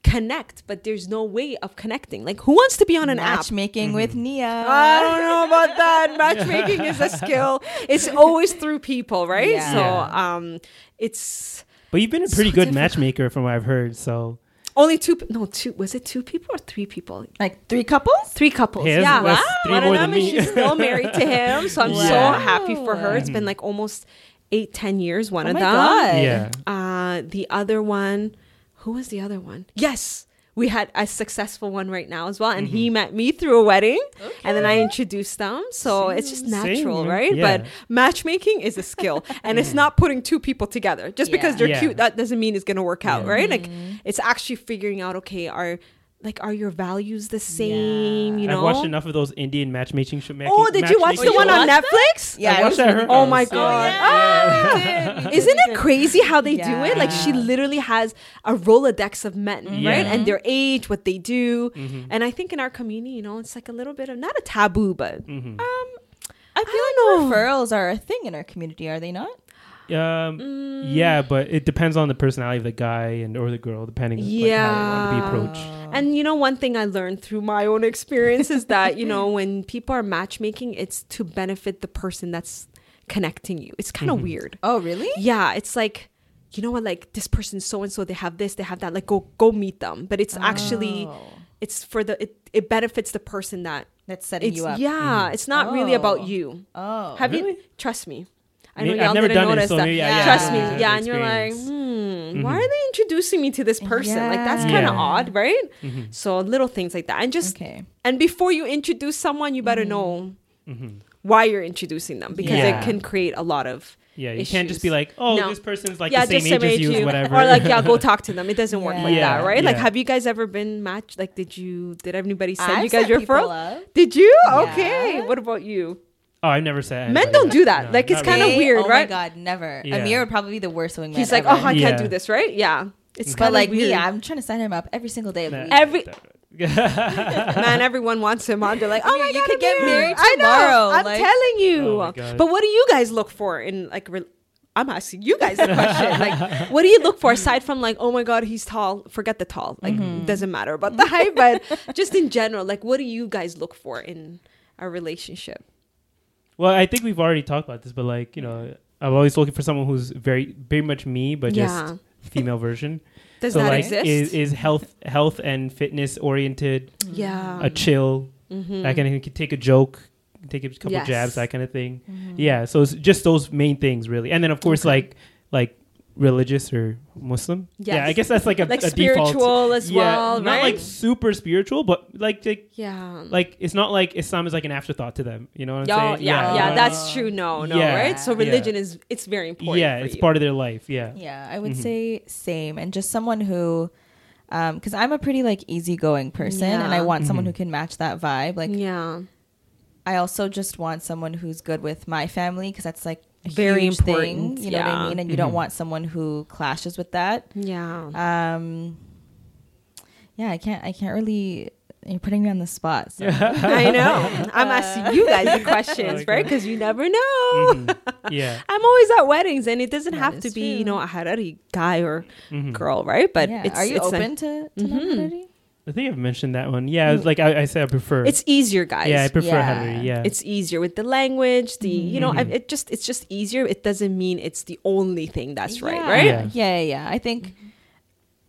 connect, but there's no way of connecting. Like who wants to be on an app? Matchmaking with Nia. I don't know about that. Matchmaking is a skill. It's always through people, right? Yeah. So um it's But you've been a So pretty good difficult. matchmaker from what I've heard. So only two no, two was it two people or three people? like three couples? Three couples. Hey, that's- yeah. that's three One more of them than is she's still married to him. So I'm so happy for her. It's been like almost eight, ten years, one Oh of my them. God. yeah. Uh the other one, who was the other one? Yes. We had a successful one right now as well. And he mm-hmm. met me through a wedding. And then I introduced them. So it's just natural, Same, right? yeah. But matchmaking is a skill. and it's not putting two people together. Just because they're Yeah. cute, that doesn't mean it's gonna work out, Yeah. right? Like mm-hmm. it's actually figuring out, okay, are like are your values the same? You know? I've watched enough of those Indian matchmaking shows. Oh, did you watch the one on Netflix? Yeah, I watched that. her- Oh my so- god! Yeah. Ah! Isn't it crazy how they do it? Like she literally has a rolodex of men, Yeah. right? And their age, what they do, Mhm. and I think in our community, you know, it's like a little bit of not a taboo, but Mhm. I feel don't like referrals are a thing in our community, are they not? Um, Mm. yeah, but it depends on the personality of the guy and or the girl, depending on like, how they want to be Yeah. approached. And you know, one thing I learned through my own experience is that, you know, when people are matchmaking, it's to benefit the person that's connecting you. It's kind of Mhm. weird. Oh, really? Yeah, it's like, you know what, like this person so and so, they have this, they have that. Like go go meet them. But it's actually Oh. it's for the it, it benefits the person that That's setting It's you up. yeah, it's not really about Oh. you. Oh. Have Really? you? Trust me. I know y'all didn't notice so that. maybe yeah, Trust me. don't Yeah, the and you're like, experience. hmm, why are they introducing me to this person? Like that's kind of Yeah. odd, right? Mm-hmm. So little things like that, and just Okay. and before you introduce someone, you better know why you're introducing them because Mm-hmm. Yeah. it can create a lot of Yeah, you can't just be like, oh, No. this person's like yeah, the same just age as age you, you, whatever. or like yeah, go talk to them. It doesn't work like Yeah. that, right? Like, have you guys ever been matched? Like, did you? Did anybody send I've you guys your people referral? up. Did you? Yeah. Okay. What about you? Oh, I've never said. Men anybody don't do that. No, Like, it's kinda really. Weird, oh right? Oh my god, never. Yeah. Amir would probably be the worst wingman. He's like, ever. oh, I can't do this, right? Yeah. It's but kind like of weird. me, I'm trying to sign him up every single day of the Nah. week. Every man, everyone wants him on. They're like, oh my You god, could get Amir. married I know. tomorrow, I'm like- telling you. Oh but what do you guys look for in like? Re- I'm asking you guys a question. like, what do you look for aside from like, oh my god, he's tall? Forget the tall. Like, Mm-hmm. doesn't matter about the height, but just in general, like, what do you guys look for in a relationship? Well, I think we've already talked about this, but like you know, I'm always looking for someone who's very, very much me, but just female version. Does so that like, exist? is is health, health and fitness oriented, mm. yeah. a chill, mm-hmm. that kind of can take a joke, take a couple Yes. jabs, that kind of thing. Mm-hmm. Yeah, so it's just those main things really, and then of course like like religious or Muslim. Yeah, I guess that's like a like a default. spiritual as yeah, well, not right? like super spiritual, but like like yeah. like it's not like Islam is like an afterthought to them. You know what I'm Yeah, saying? yeah, yeah, uh, that's true. No, no, Yeah, right? So yeah. religion is it's very important. yeah, for it's you. part of their life. Yeah. Yeah, I would Mhm. say same, and just someone who, um, because I'm a pretty like easygoing person, and I want someone Mhm. who can match that vibe. Like, yeah, I also just want someone who's good with my family because that's like a Very huge important, Thing, you know what. I mean? And you Mhm. don't want someone who clashes with that. yeah. Um, yeah, I can't. I can't really. You're putting me on the spot. So. I know. I'm asking you guys the questions, Okay. right? Because you never know. Mhm. Yeah. I'm always at weddings, and it doesn't That have to is be, you know, a Harari guy or Mhm. girl, right? But yeah. it's are you it's open like- to, to Mhm. Non-binary? I think I've mentioned that one. Yeah, it's like I, I said, I prefer. it's easier, guys. yeah, I prefer Yeah. Harari. Yeah, it's easier with the language the you know I, Mhm. it just it's just easier it doesn't mean it's the only thing that's right Yeah. right Yeah. Yeah, yeah, yeah. I think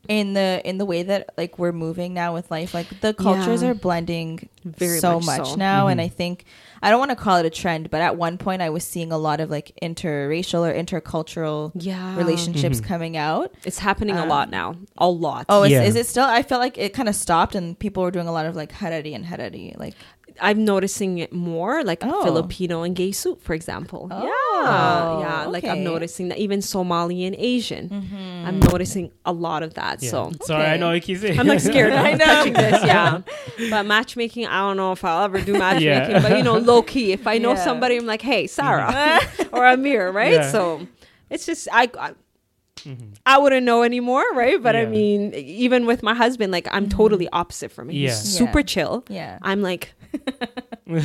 in the in the way that like we're moving now with life, like the cultures Yeah. are blending Very so much much so. now, and Mhm. I think I don't want to call it a trend, but at one point I was seeing a lot of like interracial or intercultural yeah relationships Mhm. coming out. it's happening a Um, lot now a lot Oh, is, Yeah. is it still? I felt like it kind of stopped, and people were doing a lot of like harari and harari, like i'm noticing it more like Oh. filipino and Geisu for example Oh, yeah yeah like i'm noticing that even somali and asian Mm-hmm. i'm noticing a lot of that yeah. so Sorry, I know I keep saying. I'm like scared I of know. touching this, yeah. But matchmaking, I don't know if I'll ever do matchmaking. But you know, low key, if I know Yeah. somebody, I'm like, hey, Sarah or Amir, right? Yeah. So it's just I, I Mhm. I wouldn't know anymore, right? But I mean, even with my husband, like I'm totally opposite from him. Yeah. He's super Yeah. chill. yeah. I'm like, but,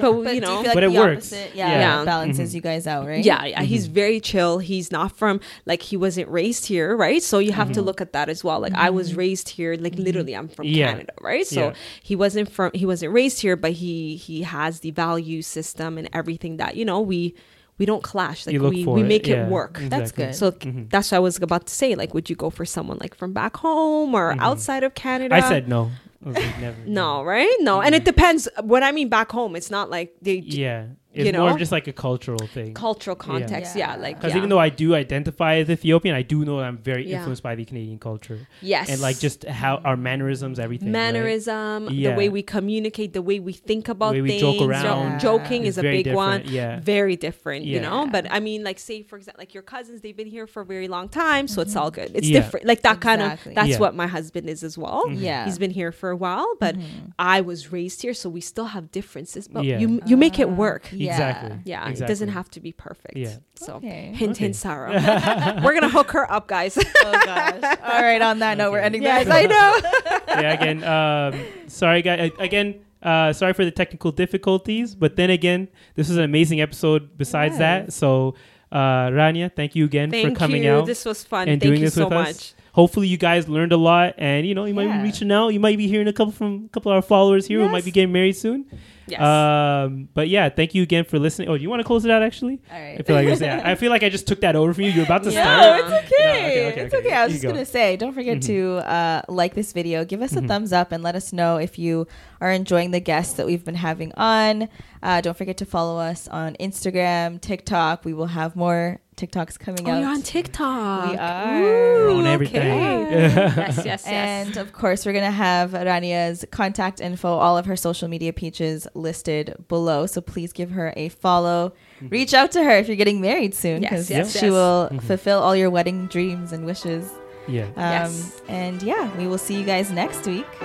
But you do you know, like But it works. opposite, Yeah, Yeah. Yeah. balances Mhm. you guys out, right? yeah, yeah, he's very chill. He's not from like he wasn't raised here, right? So you have to look at that as well. Like I was raised here, like literally, I'm from Yeah. Canada, right? So Yeah. he wasn't from he wasn't raised here, but he he has the value system and everything that you know we we don't clash. Like You look we for we it, make yeah. it work. That's good. So Mhm. that's what I was about to say. Like, would you go for someone like from back home or Mhm. outside of Canada? I said no. Never. no, right? No, and it depends. What I mean back home, it's not like they Yeah, it's You more know? of just like a cultural thing. cultural context. Yeah, Yeah. like Because yeah. even though I do identify as Ethiopian, I do know I'm very Yeah. influenced by the Canadian culture yes, and like just how our mannerisms, everything. right? mannerism, Yeah. the way we communicate, the way we think about way we things. joke jo- around Joking is is a very big one. yeah. Very different, you know. But I mean, like, say for example, like your cousins, they've been here for a very long time, so it's mm-hmm. all good. It's Yeah. different, like that kind of. That's Yeah. what my husband is as well. Mhm. Yeah. He's been here for a while, but mm-hmm. I was raised here, so we still have differences. But Yeah. you you make it ah. work. Yeah. Exactly. Yeah, it doesn't have to be perfect. Yeah. So Okay. hint, Okay. hint, Sarah. We're gonna hook her up, guys. oh gosh. All right. On that note, we're ending. yes, this. I know. yeah, again, um, sorry, guys. Again, uh, sorry for the technical difficulties. But then again, this was an amazing episode. Besides that, so uh, Rania, thank you again Thank for coming you. out This was fun. and Thank doing you this so with much. us. Hopefully, you guys learned a lot, and you know, you might Yeah. be reaching out. You might be hearing a couple from a couple of our followers here who might be getting married soon. Yes. Um, but yeah, thank you again for listening. Oh, do you want to close it out? Actually, All right. I feel like I, yeah, I feel like I just took that over from you. You're about to No, start. it's okay. No, okay, okay, it's okay. okay. I was You just go. Mm-hmm. gonna say, don't forget to uh, like this video, give us a thumbs up, and let us know if you are enjoying the guests that we've been having on. Uh, don't forget to follow us on Instagram, TikTok. We will have more TikToks coming Oh, out. you're on TikTok. We are. We're on Ooh, everything. okay. yes, yes, yes. And of course, we're going to have Rania's contact info, all of her social media pages listed below. So please give her a follow. Reach out to her if you're getting married soon Yes, because yes, she yes. will fulfill all your wedding dreams and wishes. Yeah. Um, Yes. And yeah, we will see you guys next week.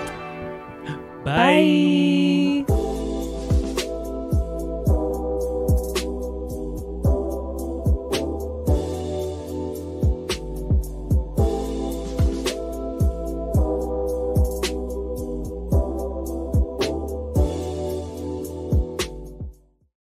Bye. Bye.